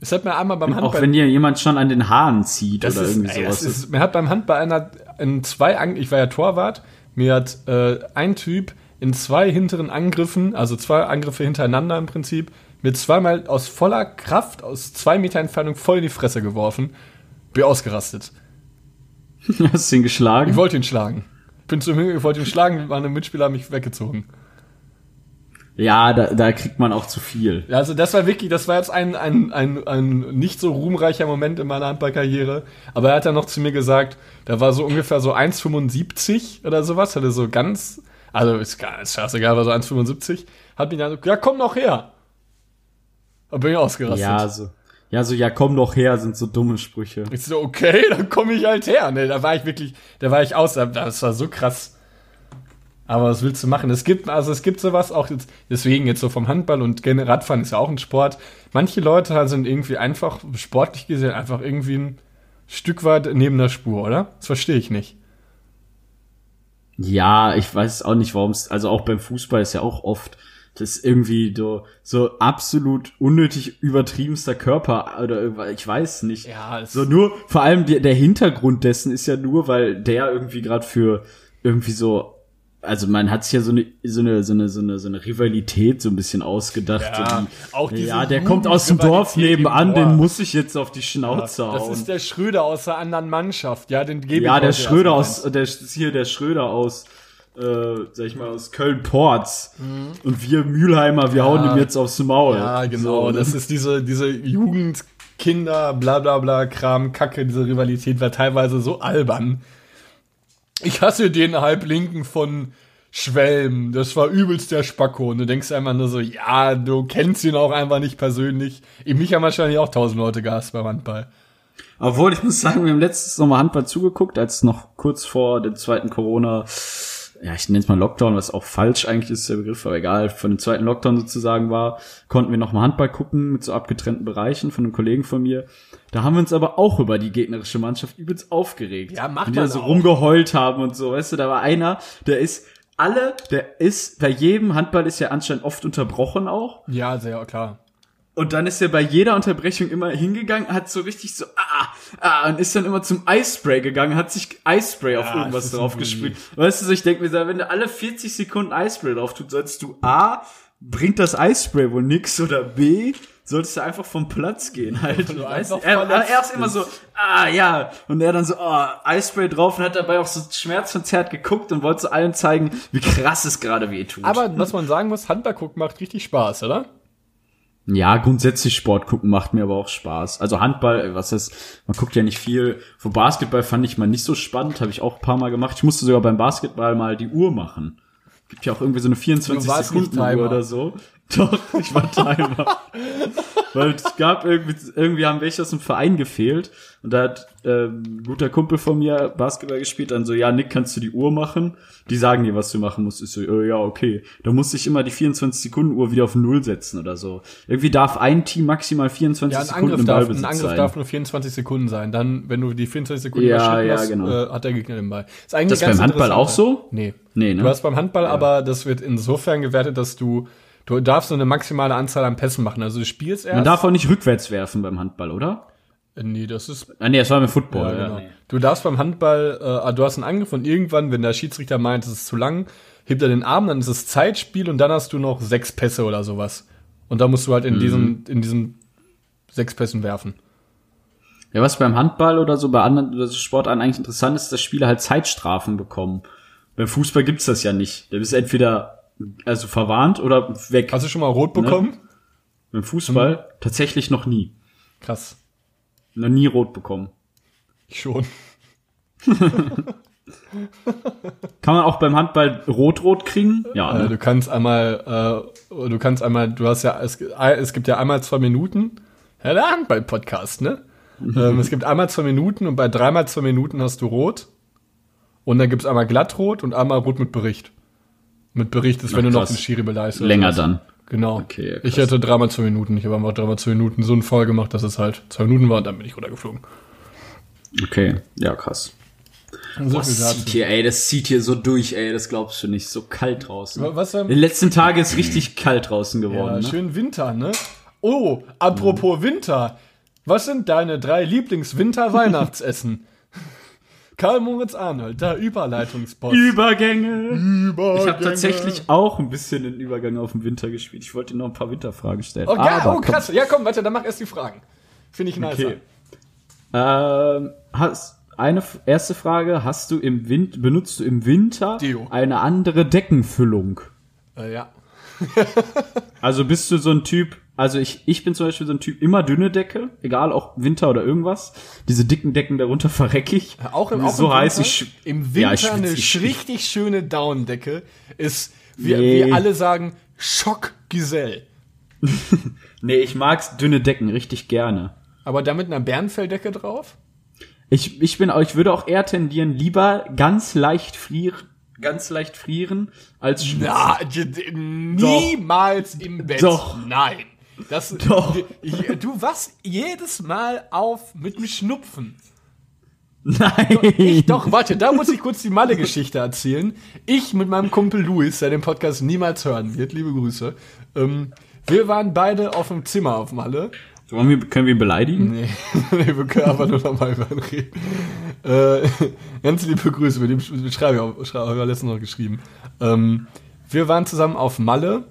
Es hat mir einmal beim Auch Handball. wenn dir jemand schon an den Haaren zieht das oder ist, irgendwie sowas. ist, mir hat beim Handball einer in zwei, An ich war ja Torwart, mir hat äh, ein Typ in zwei hinteren Angriffen, also zwei Angriffe hintereinander im Prinzip, mir zweimal aus voller Kraft, aus zwei Meter Entfernung voll in die Fresse geworfen. Bin ausgerastet. Hast du ihn geschlagen? Ich wollte ihn schlagen. Bin zu ihm, ich wollte ihn schlagen, meine Mitspieler haben mich weggezogen. Ja, da, da kriegt man auch zu viel. Ja, also das war wirklich, das war jetzt ein, ein, ein, ein nicht so ruhmreicher Moment in meiner Handballkarriere. Aber er hat dann noch zu mir gesagt, da war so ungefähr so 1,75 oder sowas, hatte so ganz, also ist ist scheißegal, war so 1,75, hat mich dann so, ja komm noch her. Da bin ich ausgerastet. Ja, so. Ja, so, ja, komm doch her, sind so dumme Sprüche. Ich so, okay, dann komme ich halt her. Ne, da war ich wirklich, da war ich aus, das war so krass. Aber was willst du machen? Es gibt, also es gibt sowas auch jetzt, deswegen jetzt so vom Handball und generell Radfahren ist ja auch ein Sport. Manche Leute sind irgendwie einfach, sportlich gesehen, einfach irgendwie ein Stück weit neben der Spur, oder? Das verstehe ich nicht. Ja, ich weiß auch nicht, warum es, also auch beim Fußball ist ja auch oft, das irgendwie so, so absolut unnötig übertriebenster Körper oder irgendwas, ich weiß nicht. Ja, so nur, vor allem der, der Hintergrund dessen ist ja nur, weil der irgendwie gerade für irgendwie so, also man hat sich ja so eine, so eine, so eine, so eine, so eine Rivalität so ein bisschen ausgedacht. Ja, die, auch diese ja, der kommt aus dem Dorf nebenan, den muss ich jetzt auf die Schnauze Das hauen. ist der Schröder aus der anderen Mannschaft, ja, den gebe Ja, ich der heute Schröder aus, der ist hier der Schröder aus, äh, sag ich mal, aus Köln-Ports. Und wir Mülheimer, wir hauen Mhm. Ja. ihm jetzt aufs Maul. Ja, genau. So, ne? das ist diese, diese Jugendkinder, bla bla bla, Kram, Kacke, diese Rivalität war teilweise so albern. Ich hasse den Halblinken von Schwelm. Das war übelst der Spacko. Und du denkst einfach nur so, ja, du kennst ihn auch einfach nicht persönlich. Mich haben wahrscheinlich auch tausend Leute gehasst beim Handball. Obwohl, ich muss sagen, wir haben letztens nochmal Handball zugeguckt, als noch kurz vor dem zweiten Corona ja, ich nenne es mal Lockdown, was auch falsch eigentlich ist, der Begriff, aber egal, von dem zweiten Lockdown sozusagen war, konnten wir nochmal Handball gucken mit so abgetrennten Bereichen von einem Kollegen von mir. Da haben wir uns aber auch über die gegnerische Mannschaft übelst aufgeregt. Ja, macht und die da so auch. rumgeheult haben und so, weißt du, da war einer, der ist alle, der ist, bei jedem Handball ist ja anscheinend oft unterbrochen auch. Ja, sehr klar. Und dann ist er bei jeder Unterbrechung immer hingegangen, hat so richtig so, ah, ah, und ist dann immer zum Eispray gegangen, hat sich Eispray auf Ja, irgendwas drauf gesprüht. Weißt du, so, ich denke mir, wenn du alle 40 Sekunden Eispray drauf tust, sollst du A, bringt das Eispray wohl nix, oder B, solltest du einfach vom Platz gehen halt. du Weißt er, er ist immer so, ah, ja, und er dann so, oh, Eispray drauf und hat dabei auch so schmerzverzerrt geguckt und wollte so allen zeigen, wie krass es gerade weh tut. Aber was man sagen muss, Handball gucken macht richtig Spaß, oder? Ja, grundsätzlich Sport gucken macht mir aber auch Spaß. Also Handball, äh, was ist, man guckt ja nicht viel. Vor Basketball fand ich mal nicht so spannend, habe ich auch ein paar Mal gemacht. Ich musste sogar beim Basketball mal die Uhr machen. Gibt ja auch irgendwie so eine 24 Du warst nicht Sekunden Uhr oder so. Doch, ich war Timer. Weil es gab irgendwie, irgendwie haben welche aus dem Verein gefehlt und da hat ähm, ein guter Kumpel von mir Basketball gespielt, dann so, ja, Nick, kannst du die Uhr machen? Die sagen dir, was du machen musst. Ich so, äh, ja, okay. Da musste ich immer die 24 Sekunden Uhr wieder auf Null setzen oder so. Irgendwie darf ein Team maximal 24 Ja, ein Sekunden Angriff, im darf, Ballbesitz ein Angriff sein. darf nur 24 Sekunden sein. Dann, wenn du die 24 Sekunden Ja, ja, hast, genau. äh, hat der Gegner den Ball. Ist eigentlich Das ganz beim Handball auch so? Nee. Nee, ne? Du hast beim Handball aber, das wird insofern gewertet, dass du, du darfst nur eine maximale Anzahl an Pässen machen. Also du spielst erst. Man darf auch nicht rückwärts werfen beim Handball, oder? Äh, nee, das ist Ah, nee, das war beim Football. Ja, Ja, genau. nee. Du darfst beim Handball, äh, du hast einen Angriff und irgendwann, wenn der Schiedsrichter meint, es ist zu lang, hebt er den Arm, dann ist es Zeitspiel und dann hast du noch sechs Pässe oder sowas. Und da musst du halt Mhm. in diesen, in diesen sechs Pässen werfen. Ja, was beim Handball oder so bei anderen oder so Sportarten eigentlich interessant ist, dass Spieler halt Zeitstrafen bekommen. Beim Fußball gibt's das ja nicht. Da bist entweder also verwarnt oder weg. Hast du schon mal rot bekommen? Beim Fußball Mhm. tatsächlich noch nie. Krass. Noch nie rot bekommen. Ich schon. Kann man auch beim Handball rot-rot kriegen? Ja, Äh, ne? du kannst einmal, äh, du kannst einmal, du hast ja, es, es gibt ja einmal zwei Minuten. Ja, der Handball-Podcast, ne? ähm, es gibt einmal zwei Minuten und bei dreimal zwei Minuten hast du rot. Und dann gibt's einmal glattrot und einmal rot mit Bericht. Mit Bericht ist, wenn du noch krass. den Schiri beleistest. länger dann. Genau. Okay, krass. ich hätte dreimal zwei Minuten. Ich habe einfach dreimal zwei Minuten so einen Fall gemacht, dass es halt zwei Minuten war und dann bin ich runtergeflogen. Okay, ja, krass. So Das viel dazu. zieht hier, ey, das zieht hier so durch, ey, das glaubst du nicht. So kalt draußen. Was, ähm, In den letzten Tagen ist richtig kalt draußen geworden. Ja, ne? schön Winter, ne? Oh, apropos Winter. Was sind deine drei Lieblings-Winter-Weihnachtsessen? Karl Moritz Arnold, der Überleitungsboss. Übergänge. Übergänge. Ich habe tatsächlich auch ein bisschen den Übergang auf den Winter gespielt. Ich wollte dir noch ein paar Winterfragen stellen. Oh, ja, Aber oh krass. Ja, komm, warte, dann mach erst die Fragen. Finde ich nice. Okay. Ähm, hast, eine erste Frage, hast du im Wind, benutzt du im Winter Deo. eine andere Deckenfüllung? Äh, ja. Also bist du so ein Typ, also ich, ich bin zum Beispiel so ein Typ, immer dünne Decke, egal ob Winter oder irgendwas. Diese dicken Decken darunter verreck ich. Auch im, auch so im heiß, Winter, ich, Im Ja, Winter ich schwitze, eine ich richtig schöne Daunendecke ist, wie, Nee. wie alle sagen, Schockgesell. Nee, ich mag's dünne Decken richtig gerne. Aber da mit einer Bärenfelldecke drauf? Ich, ich bin auch, ich würde auch eher tendieren, lieber ganz leicht frieren, ganz leicht frieren, als schwitzen. Na, niemals im Bett. Doch. Nein. Das, Doch. Du wachst jedes Mal auf mit einem Schnupfen. Nein. Ich doch, warte, da muss ich kurz die Malle-Geschichte erzählen. Ich mit meinem Kumpel Luis, der den Podcast niemals hören wird, liebe Grüße. Ähm, wir waren beide auf dem Zimmer auf Malle. Wollen wir, können wir ihn beleidigen? Nee, nee wir können aber nur nochmal über ihn reden. Äh, ganz liebe Grüße, mit dem sch- schreibe ich auch, schreibe, letztens noch geschrieben. Ähm, wir waren zusammen auf Malle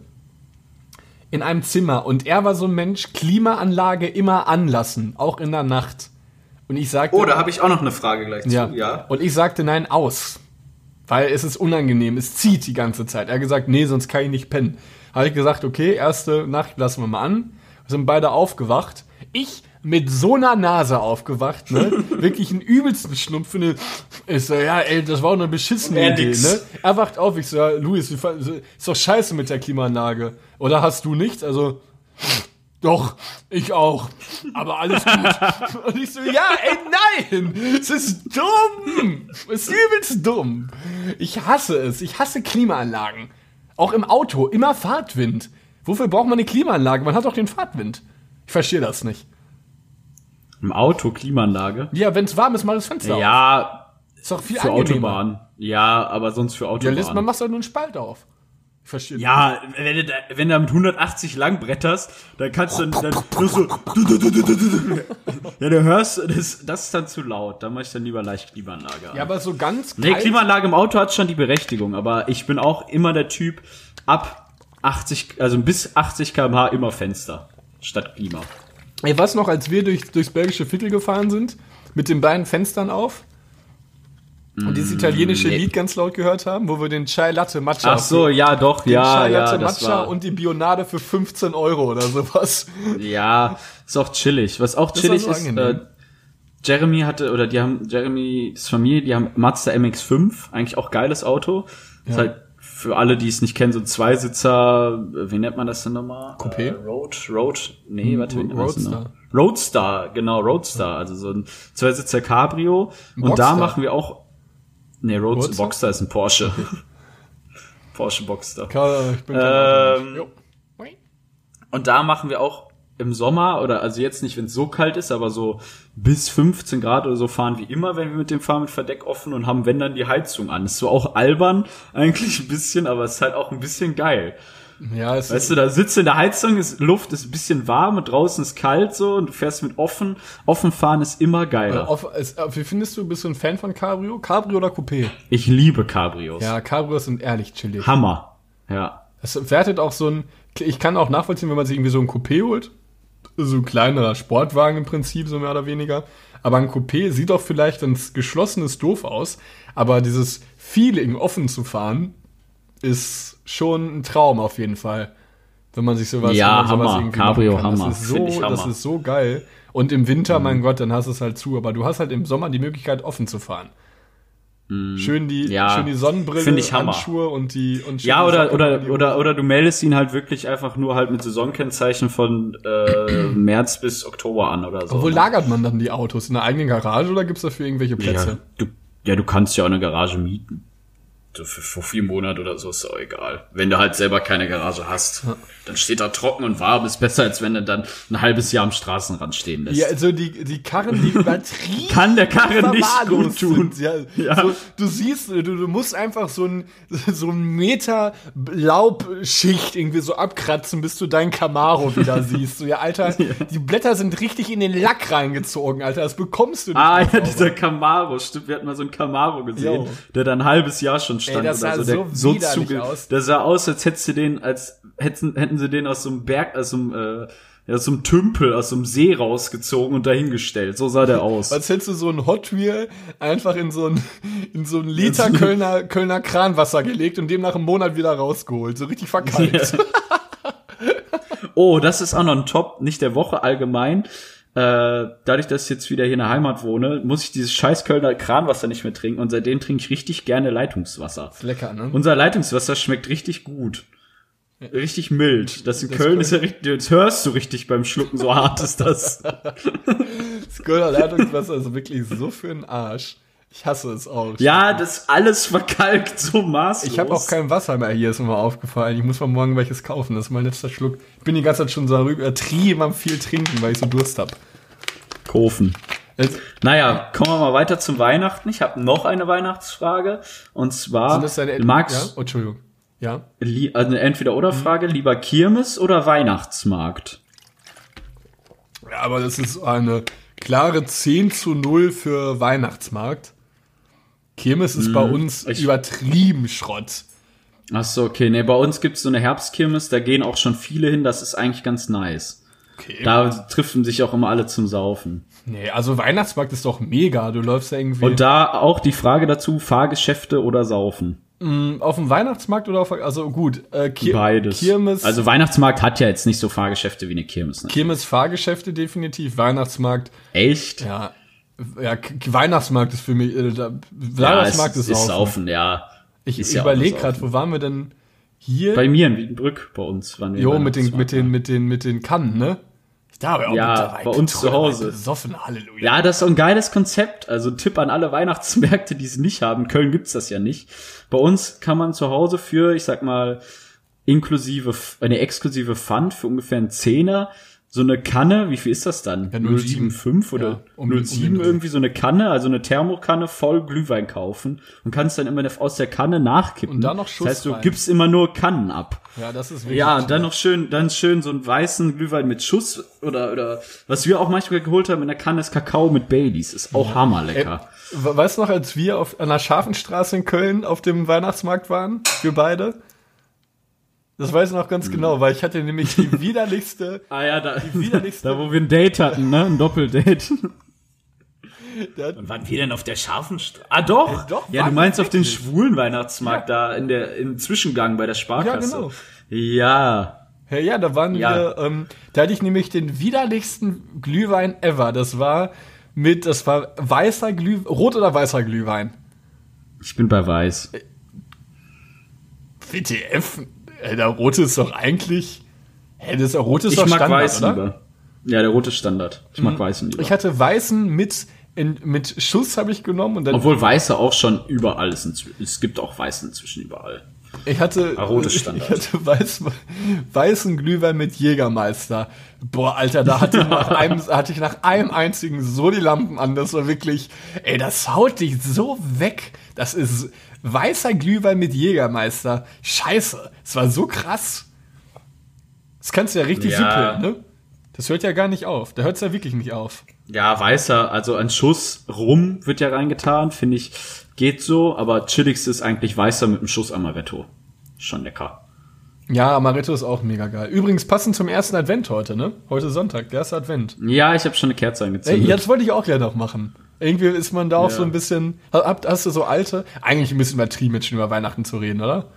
in einem Zimmer und er war so ein Mensch, Klimaanlage immer anlassen, auch in der Nacht. Und ich sagte, Oh, da habe ich auch noch eine Frage gleich zu. ja. Ja. Und ich sagte nein aus. Weil es ist unangenehm, es zieht die ganze Zeit. Er hat gesagt, nee, sonst kann ich nicht pennen. Habe ich gesagt, okay, erste Nacht lassen wir mal an. Wir sind beide aufgewacht. Ich mit so einer Nase aufgewacht, ne? Wirklich einen übelsten Schnupfen. Ich so, ja, ey, das war auch eine beschissene Er Idee, nix. ne? Er wacht auf, ich so, ja, Luis, ist doch scheiße mit der Klimaanlage. Oder hast du nichts? Also, Doch, ich auch. Aber alles gut. Und ich so, ja, ey, nein! Es ist dumm! Es ist übelst dumm. Ich hasse es. Ich hasse Klimaanlagen. Auch im Auto, immer Fahrtwind. Wofür braucht man eine Klimaanlage? Man hat doch den Fahrtwind. Ich verstehe das nicht. Im Auto Klimaanlage. Ja, wenn es warm ist, mal das Fenster auf. Ist doch viel für angenehmer. Autobahn. Ja, aber sonst für Ja, Autobahn. lässt, man macht halt nur einen Spalt auf. Ich verstehe Ja, wenn du, da, wenn du da mit 180 lang bretterst, dann kannst du dann, dann nur so. Ja, du hörst, das, das ist dann zu laut. Da mache ich dann lieber leicht Klimaanlage. Ja, aber so ganz nee, kalt- Klimaanlage im Auto hat schon die Berechtigung, aber ich bin auch immer der Typ ab 80, also bis 80 km/h immer Fenster statt Klima. Ey, was noch, als wir durch, durchs belgische Viertel gefahren sind, mit den beiden Fenstern auf und dieses italienische Mm, nee. Lied ganz laut gehört haben, wo wir den Chai Latte Matcha Ach so, ja, doch, den ja, Chai ja, Latte das Matcha war, und die Bionade für 15 Euro oder sowas. ja, ist auch chillig. Was auch Das chillig ist, angenehm. äh, Jeremy hatte, oder die haben, Jeremys Familie, die haben Mazda MX-5, eigentlich auch geiles Auto. Ist halt für alle, die es nicht kennen, so ein Zweisitzer, äh, wie nennt man das denn nochmal? Coupé? Äh, Road, Road, nee, warte, wie nennt man das denn? Roadster, genau, Roadster, also so ein Zweisitzer Cabrio. Und da Boxster. machen wir auch, nee, Roadster, Boxster? Boxster ist ein Porsche. Porsche Boxster. Karl, Ich bin Ähm. Und da machen wir auch im Sommer oder also jetzt nicht, wenn es so kalt ist, aber so bis 15 Grad oder so fahren wir immer, wenn wir mit dem fahren mit Verdeck offen und haben wenn dann die Heizung an. Ist so auch albern eigentlich ein bisschen, aber es ist halt auch ein bisschen geil. Ja, es Weißt du, da sitzt du in der Heizung, ist Luft ist ein bisschen warm und draußen ist kalt so und du fährst mit offen. Offen fahren ist immer geiler. auf, es, äh, wie findest du, bist du ein Fan von Cabrio? Cabrio oder Coupé? Ich liebe Cabrios. Ja, Cabrios sind ehrlich chillig. Hammer. Ja. Es wertet auch so ein, ich kann auch nachvollziehen, wenn man sich irgendwie so ein Coupé holt. So ein kleinerer Sportwagen im Prinzip, so mehr oder weniger. Aber ein Coupé sieht auch vielleicht ins geschlossenes doof aus. Aber dieses Feeling, offen zu fahren, ist schon ein Traum auf jeden Fall. Wenn man sich sowas, Ja, man sowas Hammer. irgendwie Cabrio, machen kann. Hammer. Das ist so, das Hammer. Mhm. ist so geil. Und im Winter, mein Gott, dann hast du es halt zu. Aber du hast halt im Sommer die Möglichkeit, offen zu fahren. Schön die, Mhm. Ja, schön die Sonnenbrille, ich Hammer. Handschuhe und die, und Ja, oder, oder, oder, oder du meldest ihn halt wirklich einfach nur halt mit Saisonkennzeichen von äh, März bis Oktober an oder so. Wo ne? lagert man dann die Autos? In der eigenen Garage oder gibt's dafür irgendwelche ja, Plätze? du, ja, du kannst ja auch eine Garage mieten. Für vier Monate oder so ist auch egal. Wenn du halt selber keine Garage hast, dann steht da trocken und warm. Ist besser, als wenn du dann ein halbes Jahr am Straßenrand stehen lässt. Ja, also die, die Karren, die übertrieben Kann der Karre nicht gut tun. Ja, Ja. So, du siehst, du, du musst einfach so ein, so ein Meter Laubschicht irgendwie so abkratzen, bis du deinen Camaro wieder siehst. So, ja, Alter, die Blätter sind richtig in den Lack reingezogen, Alter. Das bekommst du nicht. Ah, ja, dieser Camaro, stimmt, wir hatten mal so einen Camaro gesehen, Jo. der dann ein halbes Jahr schon stand das oder sah so. Der so widerlich aus. Der sah aus, als hättest du den, als hätten, hätten sie den aus so einem Berg, aus so einem, äh, ja, aus so einem Tümpel, aus so einem See rausgezogen und dahingestellt. So sah der aus. Als hättest du so ein Hot Wheel einfach in so ein, in so ein Liter Kölner, Kölner Kranwasser gelegt und dem nach einem Monat wieder rausgeholt. So richtig verkalkt. Oh, das ist auch noch ein Top, nicht der Woche allgemein. Äh, dadurch, dass ich jetzt wieder hier in der Heimat wohne, muss ich dieses scheiß Kölner Kranwasser nicht mehr trinken und seitdem trinke ich richtig gerne Leitungswasser. Lecker, ne? Unser Leitungswasser schmeckt richtig gut. Richtig mild. Das in Das Köln Köln- ist ja richtig, das hörst du richtig beim Schlucken, so hart ist das. Das Kölner Leitungswasser ist wirklich so für den Arsch. Ich hasse es auch. Ja, das alles verkalkt so maßlos. Ich habe auch kein Wasser mehr hier, ist mir mal aufgefallen. Ich muss mal morgen welches kaufen. Das ist mein letzter Schluck. Ich bin die ganze Zeit schon so übertrieben am viel trinken, weil ich so Durst hab. Kofen. Jetzt, Naja, kommen wir mal weiter zum Weihnachten. Ich habe noch eine Weihnachtsfrage. Und zwar, Max, Ja? Oh, Entschuldigung. Ja? also eine Entweder-Oder-Frage, lieber Kirmes oder Weihnachtsmarkt? ja, aber das ist eine klare 10 zu 0 für Weihnachtsmarkt. Kirmes ist bei uns ich- übertrieben Schrott. Ach so, okay. Nee, bei uns gibt's so eine Herbstkirmes, da gehen auch schon viele hin, das ist eigentlich ganz nice. Okay. Da treffen sich auch immer alle zum Saufen. nee, also Weihnachtsmarkt ist doch mega. Du läufst ja irgendwie Und da auch die Frage dazu, Fahrgeschäfte oder Saufen? auf dem Weihnachtsmarkt oder auf, also gut, äh, Kir Beides. Kirmes, Also Weihnachtsmarkt hat ja jetzt nicht so Fahrgeschäfte wie eine Kirmes. Ne? Kirmes Fahrgeschäfte definitiv, Weihnachtsmarkt, Echt? ja, ja, Weihnachtsmarkt ist für mich, äh, da, Ja, Weihnachtsmarkt es ist, ist Saufen. Saufen, ja. Ich, Ist ich ja überlege gerade, wo waren wir denn? hier. Bei mir in Wiedenbrück, bei uns waren wir. jo, mit den, mit den, mit den, mit den Kannen, ne? Da habe ich auch Ja, mit bei uns zu Hause. Besoffen, Halleluja. Ja, das ist so ein geiles Konzept. Also Tipp an alle Weihnachtsmärkte, die es nicht haben. In Köln gibt's das ja nicht. Bei uns kann man zu Hause für, ich sag mal, inklusive, eine exklusive Pfand für ungefähr einen Zehner, so eine Kanne, wie viel ist das dann? Ja, 0,7. 0,75 oder Ja, um- um 0,7 den Dreh. irgendwie so eine Kanne, also eine Thermokanne voll Glühwein kaufen und kannst dann immer aus der Kanne nachkippen. Und da noch Schuss Das heißt, du rein. gibst immer nur Kannen ab. Ja, das ist wirklich. Ja, und dann noch schön, dann schön so einen weißen Glühwein mit Schuss oder oder was wir auch manchmal geholt haben in der Kanne ist Kakao mit Baileys, ist auch hammerlecker. We- Weißt du noch, als wir auf, an der Scharfenstraße in Köln auf dem Weihnachtsmarkt waren? Wir beide? Das weiß ich noch ganz genau, weil ich hatte nämlich die widerlichste. ah ja, da, widerlichste- da wo wir ein Date hatten, ne, ein Doppeldate. Und wann wir denn auf der scharfen Straße? Ah doch. Äh, doch, ja, du waren meinst auf den schwulen Weihnachtsmarkt da in der im Zwischengang bei der Sparkasse. Ja, genau. Ja. ja, ja, da waren Ja. wir. Ähm, da hatte ich nämlich den widerlichsten Glühwein ever. Das war mit, das war weißer Glühwein, rot oder weißer Glühwein. Ich bin bei weiß. WTF? Äh, der rote ist doch eigentlich. Hä, das der rote ist Ich doch mag Standard, weiß oder? lieber. Ja, der rote Standard. Ich mag weißen lieber. Ich hatte weißen mit in, mit Schuss habe ich genommen und dann Obwohl weiße auch schon überall ist. inzwi- Es gibt auch weißen inzwischen überall. Ich hatte, ich Standard. hatte weiß, weißen Glühwein mit Jägermeister. Boah, Alter, da hatte ich, nach einem, hatte ich nach einem einzigen so die Lampen an. Das war wirklich, ey, das haut dich so weg. Das ist weißer Glühwein mit Jägermeister. Scheiße, es war so krass. Das kannst du ja richtig Ja. sippeln, ne? Das hört ja gar nicht auf. Da hört es ja wirklich nicht auf. Ja, weißer, also ein Schuss rum wird ja reingetan, finde ich, geht so, aber chilligste ist eigentlich weißer mit einem Schuss Amaretto. Schon lecker. Ja, Amaretto ist auch mega geil. Übrigens passend zum ersten Advent heute, ne? Heute Sonntag, der erste Advent. Ja, ich habe schon eine Kerze Ey, angezündet. jetzt wollte ich auch gerne noch machen. Irgendwie ist man da auch Ja. so ein bisschen. Hast du so alte? Eigentlich ein bisschen übertrieben, jetzt schon über Weihnachten zu reden, oder?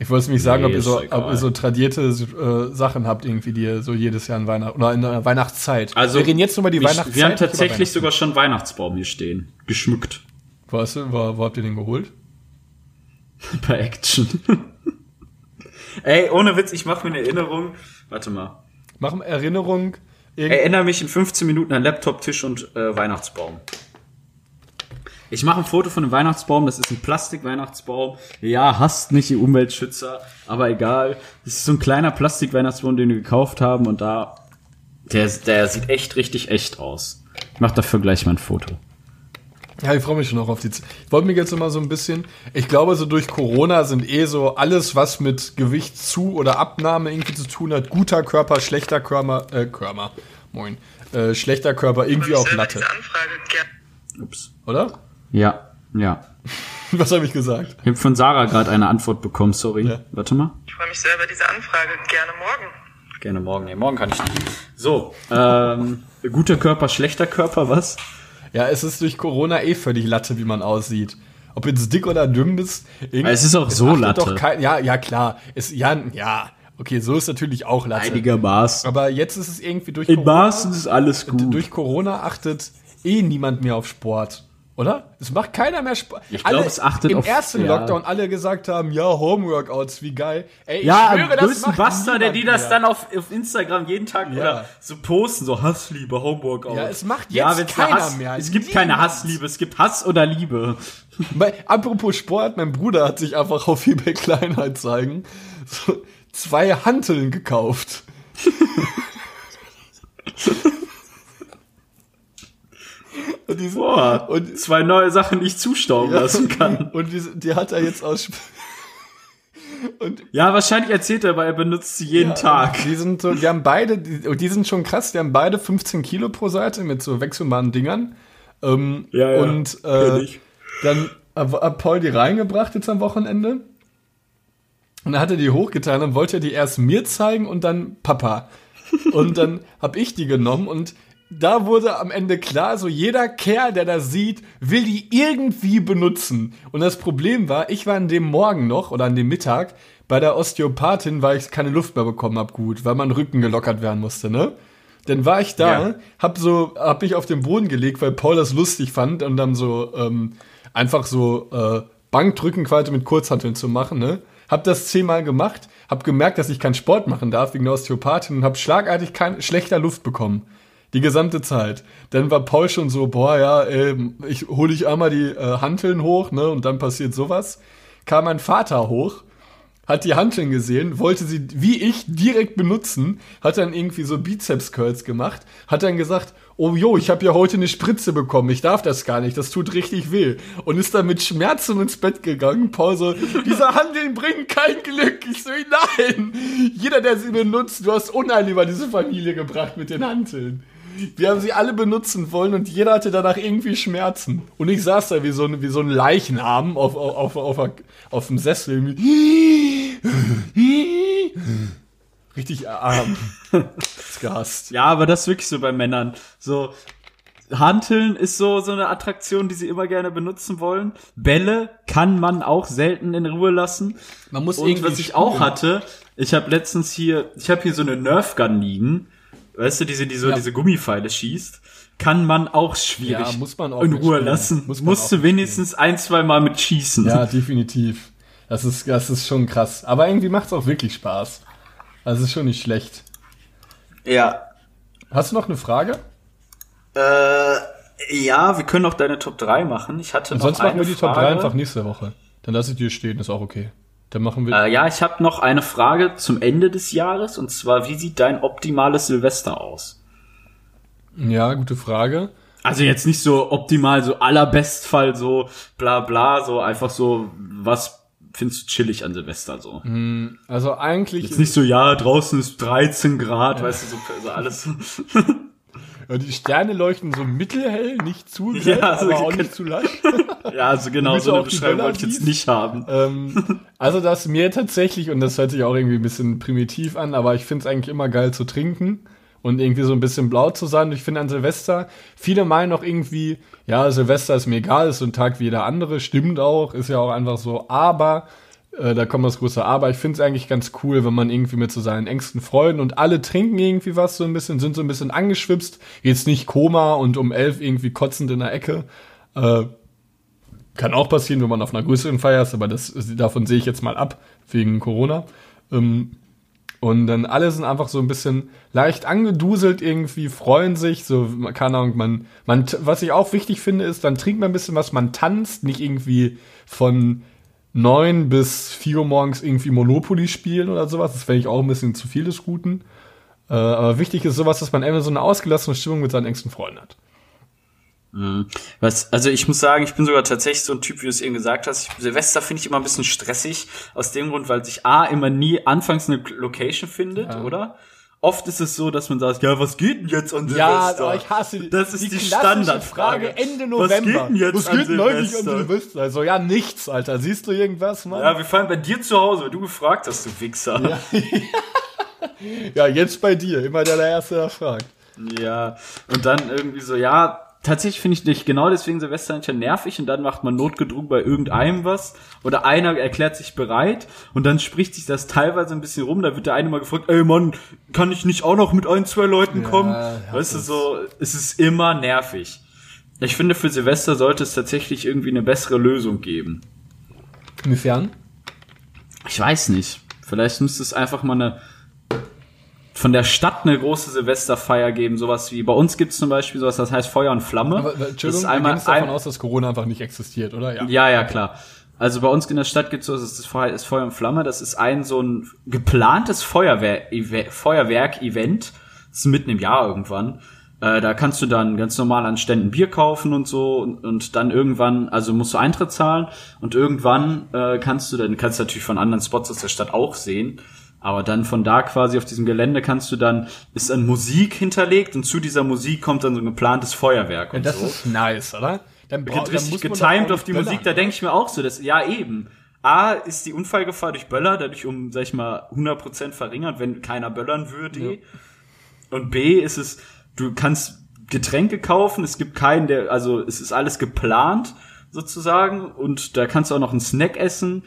Ich wollte nicht sagen, Nee, ob, ihr so, ob ihr so tradierte äh, Sachen habt, irgendwie, die ihr so jedes Jahr in Weihnachten oder in der Weihnachtszeit. also, wir reden jetzt nur über die wir, Weihnachtszeit. Wir haben tatsächlich sogar schon Weihnachtsbaum hier stehen. Geschmückt. Du, wo, wo habt ihr den geholt? Bei Action. Ey, ohne Witz, ich mache mir eine Erinnerung. Warte mal. Machen Erinnerung. Erinnere mich in 15 Minuten an Laptop, Tisch und äh, Weihnachtsbaum. Ich mache ein Foto von dem Weihnachtsbaum, das ist ein Plastik-Weihnachtsbaum. Ja, hasst nicht die Umweltschützer, aber egal. Das ist so ein kleiner Plastik-Weihnachtsbaum, den wir gekauft haben und da, der, der sieht echt richtig echt aus. Ich mach dafür gleich mal ein Foto. Ja, ich freue mich schon noch auf die Zeit. Ich wollte mir jetzt immer so ein bisschen, ich glaube, so durch Corona sind eh so alles, was mit Gewicht zu oder Abnahme irgendwie zu tun hat, guter Körper, schlechter Körper, äh, Körper, moin, äh, schlechter Körper, irgendwie auch selber Latte, diese Anfrage gerne. Ups. oder? Ja, ja. Was habe ich gesagt? Ich habe von Sarah gerade eine Antwort bekommen, sorry. Ja. Warte mal. Ich freue mich sehr über diese Anfrage. Gerne morgen. Gerne morgen. Nee, morgen kann ich nicht. So, ähm, guter Körper, schlechter Körper, was? Ja, es ist durch Corona eh völlig Latte, wie man aussieht. Ob jetzt dick oder dünn bist. irgendwie- Es ist auch so Latte. Doch kein, ja, ja, klar. Es, ja, ja, okay, so ist natürlich auch Latte. Einigermaßen. Aber jetzt ist es irgendwie durch In Maßen ist alles gut. durch Corona achtet eh niemand mehr auf Sport. Oder? Es macht keiner mehr Sport. Ich glaub, es achtet Im auf- ersten ja. Lockdown alle gesagt haben, ja, Homeworkouts, wie geil. Ey, ich ja, schwöre, das macht Bastard, der die das mehr. dann auf, auf Instagram jeden Tag Ja. oder so posten, so Hassliebe, Homeworkout. Ja, es macht jetzt wenn's keiner Hass, mehr. Es gibt Niemand. keine Hassliebe, es gibt Hass oder Liebe. Bei, apropos Sport, mein Bruder hat sich einfach auf eBay Kleinanzeigen so zwei Hanteln gekauft. und die, sind- Boah, und, und zwei neue Sachen, die ich zustauben lassen kann. und die, die hat er jetzt aus. Und Ja, wahrscheinlich erzählt er, aber er benutzt sie jeden Tag. Die sind so, die haben beide, die, die sind schon krass, die haben beide 15 Kilo pro Seite mit so wechselbaren Dingern. Ähm, Ja, ja, und äh, dann hat Paul die reingebracht jetzt am Wochenende. Und dann hat er die hochgetan, dann wollte die erst mir zeigen und dann Papa. Und dann hab ich die genommen und da wurde am Ende klar, so jeder Kerl, der das sieht, will die irgendwie benutzen. Und das Problem war, ich war an dem Morgen noch oder an dem Mittag bei der Osteopathin, weil ich keine Luft mehr bekommen hab gut, weil mein Rücken gelockert werden musste, ne? Dann war ich da, Ja. hab so, hab mich auf den Boden gelegt, weil Paul das lustig fand und dann so ähm, einfach so äh, Bankdrücken quasi mit Kurzhanteln zu machen, ne? hab das zehnmal gemacht, hab gemerkt, dass ich keinen Sport machen darf wegen der Osteopathin und hab schlagartig kein, schlechter Luft bekommen. Die gesamte Zeit. Dann war Paul schon so, boah, ja, ähm, ich hole ich einmal die äh, Hanteln hoch, ne, und dann passiert sowas. Kam mein Vater hoch, hat die Hanteln gesehen, wollte sie wie ich direkt benutzen, hat dann irgendwie so Bizeps Curls gemacht, hat dann gesagt, oh jo, ich habe ja heute eine Spritze bekommen, ich darf das gar nicht, das tut richtig weh. Und ist dann mit Schmerzen ins Bett gegangen. Paul so, diese Handeln bringen kein Glück. Ich so, nein, jeder, der sie benutzt, du hast Unheil über diese Familie gebracht mit den Hanteln. Wir haben sie alle benutzen wollen und jeder hatte danach irgendwie Schmerzen. Und ich saß da wie so ein, wie so ein Leichnam auf, auf, auf, auf, auf dem Sessel. Richtig arm. Das gehasst. Ja, aber das ist wirklich so bei Männern. So, Hanteln ist so, so eine Attraktion, die sie immer gerne benutzen wollen. Bälle kann man auch selten in Ruhe lassen. Man muss Und irgendwie was ich auch hatte, ich habe letztens hier, ich habe hier so eine Nerf Gun liegen. Weißt du, diese, die so Ja. diese Gummipfeile schießt. Kann man auch schwierig Ja, muss man auch in Ruhe spielen. lassen. Muss man Musst du wenigstens ein, zwei Mal mit schießen. Ja, definitiv. Das ist, das ist schon krass. Aber irgendwie macht es auch wirklich Spaß. Also es ist schon nicht schlecht. ja. Hast du noch eine Frage? Äh, ja, wir können auch deine Top 3 machen. Ich hatte Und noch sonst eine machen wir die Top Frage. 3 einfach nächste Woche. Dann lasse ich dir stehen, ist auch okay. Dann machen wir. Äh, ja, ich habe noch eine Frage zum Ende des Jahres und zwar, wie sieht dein optimales Silvester aus? ja, gute Frage. Also jetzt nicht so optimal, so allerbestfall, so bla bla, so einfach so, was findest du chillig an Silvester so? Also eigentlich. Jetzt nicht so, ja, draußen ist 13 Grad, weißt du, so, so alles. Ja, die Sterne leuchten so mittelhell, nicht zu grell, Ja, also aber auch die nicht zu leicht. ja, also genau, so eine Beschreibung wollte ich jetzt nicht haben. ähm, also das mir tatsächlich, und das hört sich auch irgendwie ein bisschen primitiv an, aber ich finde es eigentlich immer geil zu trinken und irgendwie so ein bisschen blau zu sein. Und ich finde an Silvester, viele meinen auch irgendwie, ja, Silvester ist mir egal, ist so ein Tag wie jeder andere, stimmt auch, ist ja auch einfach so, aber, äh, da kommt das große Aber, ich finde es eigentlich ganz cool, wenn man irgendwie mit so seinen engsten Freunden und alle trinken irgendwie was so ein bisschen, sind so ein bisschen angeschwipst, jetzt nicht Koma und um elf irgendwie kotzend in der Ecke, äh, kann auch passieren, wenn man auf einer größeren Feier ist, aber das, davon sehe ich jetzt mal ab, wegen Corona. Ähm, und dann alle sind einfach so ein bisschen leicht angeduselt irgendwie, freuen sich, so, keine Ahnung, man, man, was ich auch wichtig finde, ist, dann trinkt man ein bisschen was, man tanzt, nicht irgendwie von neun bis vier Uhr morgens irgendwie Monopoly spielen oder sowas. Das fände ich auch ein bisschen zu viel des Guten. Äh, aber wichtig ist sowas, dass man einfach so eine ausgelassene Stimmung mit seinen engsten Freunden hat. Was, also ich muss sagen, ich bin sogar tatsächlich so ein Typ, wie du es eben gesagt hast. Ich, Silvester finde ich immer ein bisschen stressig, aus dem Grund, weil sich A immer nie anfangs eine Location findet, oder? Oft ist es so, dass man sagt, ja, was geht denn jetzt an Ja, Silvester? aber ich hasse die, Das ist die, klassische Standardfrage. Frage Ende Was November. geht denn jetzt was an geht denn eigentlich an Silvester? Silvester? Also ja, nichts, Alter. Siehst du irgendwas, Mann? Ja, wir fallen bei dir zu Hause, weil du gefragt hast, du Wichser. Ja, Ja, jetzt bei dir. Immer der, der Erste, der fragt. und dann irgendwie so, ja, tatsächlich finde ich nicht genau deswegen Silvester nicht nervig und dann macht man notgedrungen bei irgendeinem was oder einer erklärt sich bereit und dann spricht sich das teilweise ein bisschen rum, da wird der eine mal gefragt, ey Mann, kann ich nicht auch noch mit ein, zwei Leuten kommen? ja, weißt du, so, es ist immer nervig. Ich finde, für Silvester sollte es tatsächlich irgendwie eine bessere Lösung geben. Inwiefern? Ich weiß nicht. Vielleicht müsste es einfach mal eine von der Stadt eine große Silvesterfeier geben, sowas wie bei uns gibt es zum Beispiel sowas, das heißt Feuer und Flamme. Aber, das Entschuldigung, ist wir einmal davon ein, aus, dass Corona einfach nicht existiert, oder? Ja. ja, ja, klar. Also bei uns in der Stadt gibt es so, das ist Feuer, ist Feuer und Flamme, das ist ein so ein geplantes Feuerwehr, Ev- Feuerwerk-Event. Das ist mitten im Jahr irgendwann. Äh, da kannst du dann ganz normal an Ständen Bier kaufen und so und, und dann irgendwann, also musst du Eintritt zahlen und irgendwann äh, kannst du dann, kannst du natürlich von anderen Spots aus der Stadt auch sehen. Aber dann von da quasi auf diesem Gelände kannst du dann, ist dann Musik hinterlegt und zu dieser Musik kommt dann so ein geplantes Feuerwerk Ja, und das so ist nice, oder? Dann, dann richtig getimed auf die nicht Musik, da böllern. denke ich mir auch so, dass, ja eben, A, ist die Unfallgefahr durch Böller dadurch um, sag ich mal, 100% verringert, wenn keiner böllern würde. Und B, ist es, du kannst Getränke kaufen, es gibt keinen, der, also es ist alles geplant, sozusagen, und da kannst du auch noch einen Snack essen.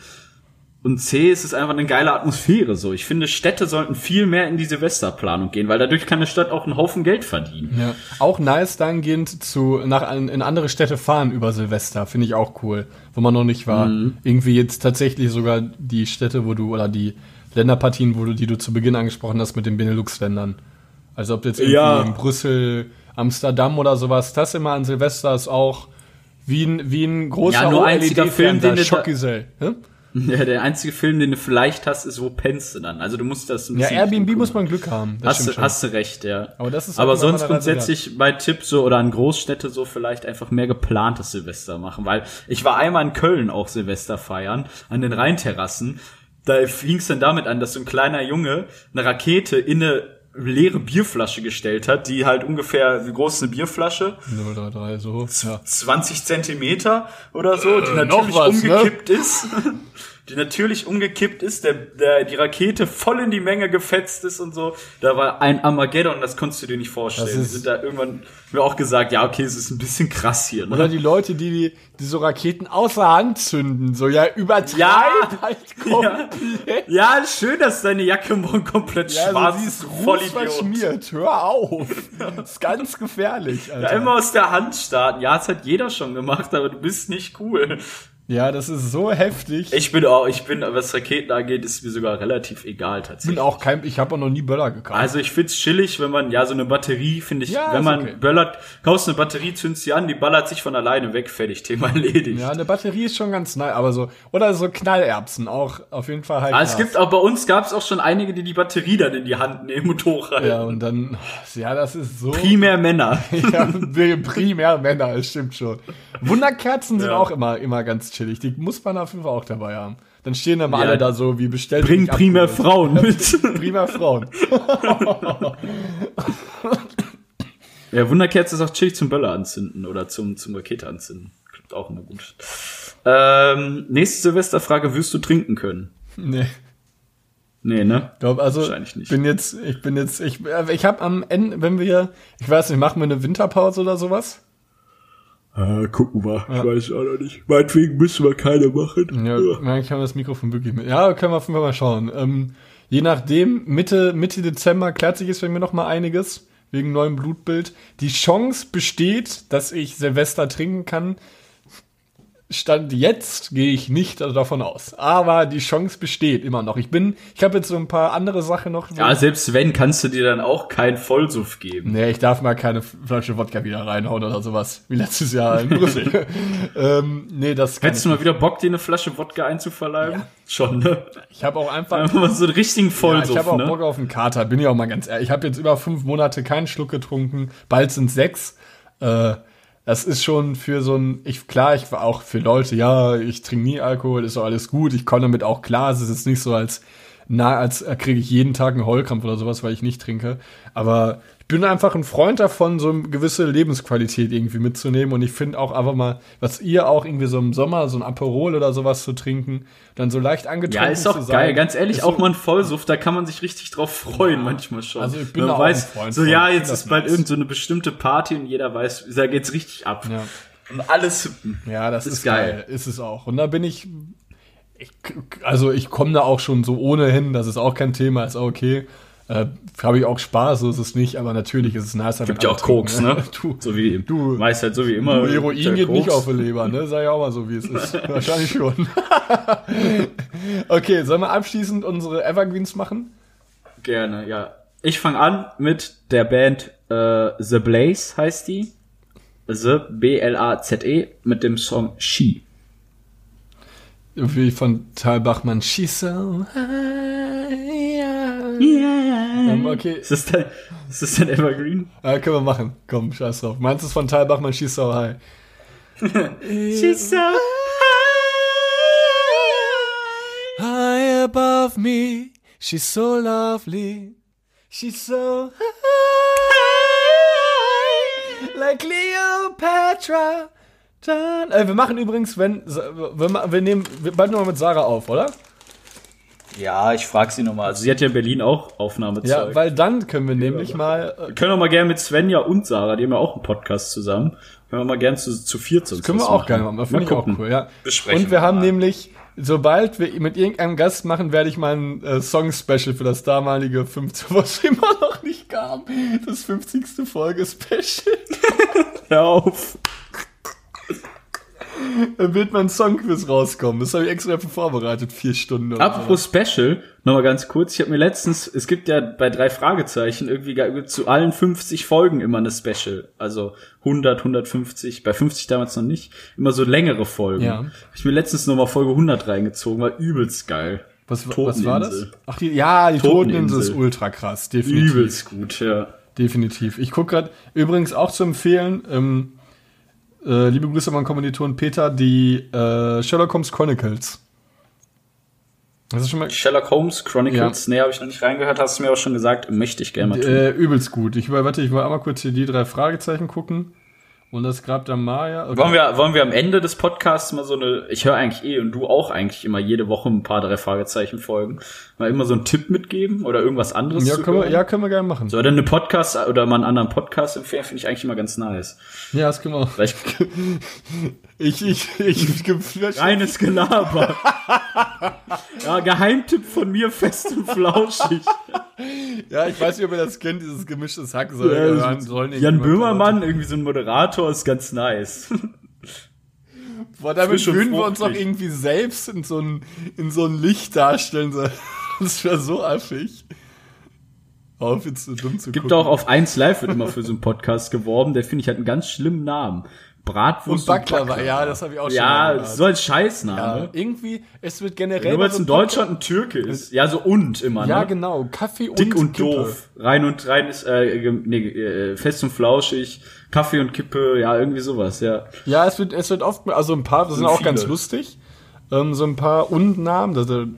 Und C, es ist einfach eine geile Atmosphäre so. Ich finde, Städte sollten viel mehr in die Silvesterplanung gehen, weil dadurch kann eine Stadt auch einen Haufen Geld verdienen. Ja. Auch nice dahingehend zu nach in andere Städte fahren über Silvester, finde ich auch cool, wo man noch nicht war. Irgendwie jetzt tatsächlich sogar die Städte, wo du oder die Länderpartien, wo du die du zu Beginn angesprochen hast mit den Benelux-Ländern. Also ob jetzt irgendwie Ja. in Brüssel, Amsterdam oder sowas, das immer an Silvester ist auch wie ein, wie ein großer Ja, nur einziger Film, den Schockgesell. Ja, der einzige Film, den du vielleicht hast, ist Wo pennst du dann? Also du musst das ein Ja, Airbnb muss man Glück haben. Das Hast du, hast du recht, ja. Aber das ist Aber halt immer sonst grundsätzlich bei Tipps so oder an Großstädte so vielleicht einfach mehr geplantes Silvester machen, weil ich war einmal in Köln auch Silvester feiern, an den Rheinterrassen. Da fing es dann damit an, dass so ein kleiner Junge eine Rakete in eine leere Bierflasche gestellt hat, die halt ungefähr, wie groß ist eine Bierflasche? 033, so. Ja. 20 Zentimeter oder so, die Äh, natürlich noch was, ne? umgekippt ist. Die natürlich umgekippt ist, der, der, die Rakete voll in die Menge gefetzt ist und so. Da war ein Armageddon, das konntest du dir nicht vorstellen. Die sind da irgendwann mir auch gesagt, ja, okay, es ist ein bisschen krass hier. Oder Ne? die Leute, die, die, die so Raketen außer Hand zünden, so ja übertreibt Ja. halt Ja. komplett. ja, schön, dass deine Jacke morgen komplett Ja, schwarz also ist. Vollidiot. verschmiert. Hör auf. Das ist ganz gefährlich, Alter. Ja, immer aus der Hand starten. Ja, das hat jeder schon gemacht, aber du bist nicht cool. Ja, das ist so heftig. Ich bin auch, ich bin, was Raketen angeht, ist mir sogar relativ egal Ich tatsächlich. bin auch kein, ich habe auch noch nie Böller gekauft. Also ich find's chillig, wenn man, ja, so eine Batterie, finde ich, Ja, wenn man okay. böllert, kaufst eine Batterie, zündest sie an, die ballert sich von alleine weg, fertig, Thema erledigt. ja, eine Batterie ist schon ganz nice, aber so, oder so Knallerbsen auch auf jeden Fall halt. Ah, es gibt auch, bei uns gab's auch schon einige, die die Batterie dann in die Hand nehmen und hochhalten. Ja, und dann, ja, das ist so. Primär Männer. Ja, primär Männer, das stimmt schon. Wunderkerzen sind Ja. auch immer, immer ganz chillig. Die muss man auf jeden Fall auch dabei haben. Dann stehen dann Ja. alle da so, wie bestellt. Bring abgeholt. Frauen mit. Primär Frauen. ja, Wunderkerze ist auch chillig zum Böller anzünden oder zum, zum Rakete anzünden. Klappt auch immer gut. Ähm, nächste Silvesterfrage, wirst du trinken können? Nee. Nee, ne? Ich glaube, also Wahrscheinlich nicht. bin jetzt, ich bin jetzt, ich, äh, ich habe am Ende, wenn wir, ich weiß nicht, machen wir eine Winterpause oder sowas? Ah, gucken wir. Ich weiß auch noch nicht. Meinetwegen müssen wir keine machen. Ja, dann können wir das Mikrofon wirklich mit. Ja, können wir auf jeden Fall mal schauen. Ähm, je nachdem, Mitte, Mitte Dezember klärt sich jetzt bei mir noch mal einiges wegen neuem Blutbild. Die Chance besteht, dass ich Silvester trinken kann. Stand jetzt gehe ich nicht davon aus. Aber die Chance besteht immer noch. Ich bin, ich habe jetzt so ein paar andere Sachen noch. Ja, selbst wenn, kannst du dir dann auch keinen Vollsuff geben. Nee, ich darf mal keine Flasche Wodka wieder reinhauen oder sowas. Wie letztes Jahr in Brüssel. ähm, nee, das kann Hättest du mal wieder Bock, dir eine Flasche Wodka einzuverleiben? Schon, ne? Ich habe auch einfach Einfach mal so einen richtigen Ja, Vollsuff, ich habe auch ne? Bock auf einen Kater, bin ich auch mal ganz ehrlich. Ich habe jetzt über fünf Monate keinen Schluck getrunken, bald sind sechs. Äh, das ist schon für so ein, ich klar, ich war auch für Leute, ja, ich trinke nie Alkohol, ist doch alles gut, ich komme damit auch klar, es ist jetzt nicht so als, na, als äh, kriege ich jeden Tag einen Heulkrampf oder sowas, weil ich nicht trinke. Aber ich bin einfach ein Freund davon, so eine gewisse Lebensqualität irgendwie mitzunehmen. Und ich finde auch einfach mal, was ihr auch irgendwie so im Sommer, so ein Aperol oder sowas zu trinken, dann so leicht angetrunken Ja, ist zu doch sein, geil. Ganz ehrlich, ist auch so- mal ein Vollsuff, da kann man sich richtig drauf freuen, manchmal schon. Also ich bin auch ein weiß, Freund so von. ja, jetzt ist bald nice. irgend so eine bestimmte Party und jeder weiß, da geht's richtig ab. Ja. Und alles hippen. Ja, das, Das ist, ist geil. geil. Ist es auch. Und da bin ich, ich also ich komme da auch schon so ohnehin, das ist auch kein Thema, ist auch okay. Äh, Habe ich auch Spaß, so ist es nicht, aber natürlich ist es nicer. Gibt ja auch Koks, trinken, ne? Du, So wie, du- meist halt so wie immer. du Heroin der geht nicht Koks. auf die Leber, ne? Sag ich auch mal so, wie es ist. Wahrscheinlich schon. okay, sollen wir abschließend unsere Evergreens machen? Gerne, ja. Ich fange an mit der Band äh, The Blaze heißt die. The B-L-A-Z-E mit dem Song She. Wie von Tal Bachmann, She's so high, yeah. Ähm, okay, Ist das dein, ist das dein Evergreen? äh, können wir machen. Komm, scheiß drauf. Meinst du es von Tal Bachmann, She's so high? She's so High above me, she's so lovely. She's so high, like Cleopatra. Dann, äh, wir machen übrigens, wenn, wir, wir nehmen wir bald nochmal mit Sarah auf, oder? Ja, ich frag sie nochmal. Also sie hat ja in Berlin auch Aufnahmezeug. Ja, weil dann können wir nämlich mal, äh, wir können auch mal gerne mit Svenja und Sarah, die haben ja auch einen Podcast zusammen. Können wir mal gerne zu, zu viert sonst können wir auch machen. gerne machen. Finde ich auch gucken. cool, ja. Besprechen Und wir wir haben mal. nämlich sobald wir mit irgendeinem Gast machen, werde ich mal ein äh, Song-Special für das damalige 50, was immer noch nicht kam. Das 50. Folge-Special. Hör auf. Da wird mein Songquiz rauskommen. Das habe ich extra dafür vorbereitet, vier Stunden. Apropos Special, nochmal ganz kurz. Ich habe mir letztens, es gibt ja bei drei Fragezeichen irgendwie zu allen 50 Folgen immer eine Special. Also 100, 150, bei 50 damals noch nicht. Immer so längere Folgen. Ja. Hab ich mir letztens nochmal Folge 100 reingezogen, war übelst geil. Was, was war das? Ach, die, ja, die Toteninsel ist Toteninsel. ultra krass. Definitiv. Übelst gut, ja. Definitiv. Ich gucke gerade, übrigens auch zu empfehlen, ähm, äh, liebe Grüße an meinen Kommilitonen Peter, die äh, Sherlock Holmes Chronicles. Das ist schon mal Sherlock Holmes Chronicles, nee, habe ich noch nicht reingehört, hast du mir auch schon gesagt, möchte ich gerne mal tun. äh, übelst gut. Ich warte, ich will einmal kurz hier die drei Fragezeichen gucken. Und das Grab der Maya. Wollen wir, wollen wir am Ende des Podcasts mal so eine, ich höre eigentlich eh und du auch eigentlich immer jede Woche ein paar drei Fragezeichen folgen, mal immer so einen Tipp mitgeben oder irgendwas anderes ja, können wir, ja, können wir gerne machen. So, oder eine Podcast oder mal einen anderen Podcast empfehlen, finde ich eigentlich immer ganz nice. Ja, das können wir auch. Vielleicht Ich, ich, ich, reines Gelaber. ja, Geheimtipp von mir, fest und flauschig. ja, ich weiß nicht, ob ihr das kennt, dieses gemischtes Hack. Soll, Ja, hören sollen Jan Böhmermann, irgendwie so ein Moderator, ist ganz nice. Boah, damit würden wir uns doch irgendwie selbst in so ein, in so ein Licht darstellen. Das wäre so affig. Auf, jetzt so dumm zu Gibt gucken. auch auf 1 Live wird immer für so einen Podcast geworben, der finde ich hat einen ganz schlimmen Namen. Bratwurst und Baklava, ja, das habe ich auch schon Ja, so als Scheißname. ja, irgendwie, es wird generell... Nur weil es in Deutschland ein Türke ist. Ja, so und immer, Ja, ne? genau. Kaffee und Dick und Kippe. doof. Rein und rein ist, äh, nee, äh, fest und flauschig. Kaffee und Kippe, ja, irgendwie sowas, ja. Ja, es wird, es wird oft, also ein paar, das sind Sind auch ganz viele. lustig. Ähm, so ein paar Und-Namen,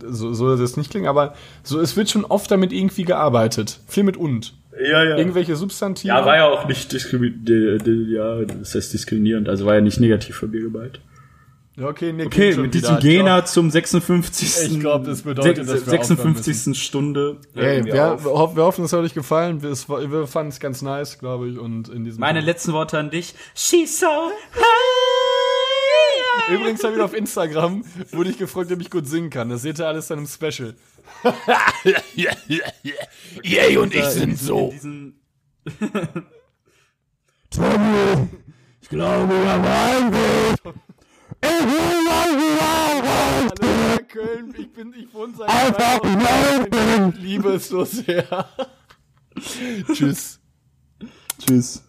so soll das nicht klingen, aber so, es wird schon oft damit irgendwie gearbeitet. Viel mit Und. Ja, ja. Irgendwelche Substantive. Ja, war ja auch nicht diskriminierend, ja, das heißt diskriminierend, also war ja nicht negativ von mir gemeint. Ja, okay, nee, Okay, mit diesem Gena zum 56. Ich glaub, das bedeutet, dass wir aufhören 56. Stunde. Hey, wir wir, hoffen, wir hoffen, es hat euch gefallen. Wir, wir fanden es ganz nice, glaube ich. Und in diesem Meine letzten Worte an dich. She's so high. Übrigens habe ich auf Instagram, wurde ich gefragt, ob ich gut singen kann. Das seht ihr alles dann im Special. Yay und ich sind so. Diesen Hallo nach Köln, ich bin, ich wohne seit Einfach Ich liebe es so sehr. Tschüss. Tschüss.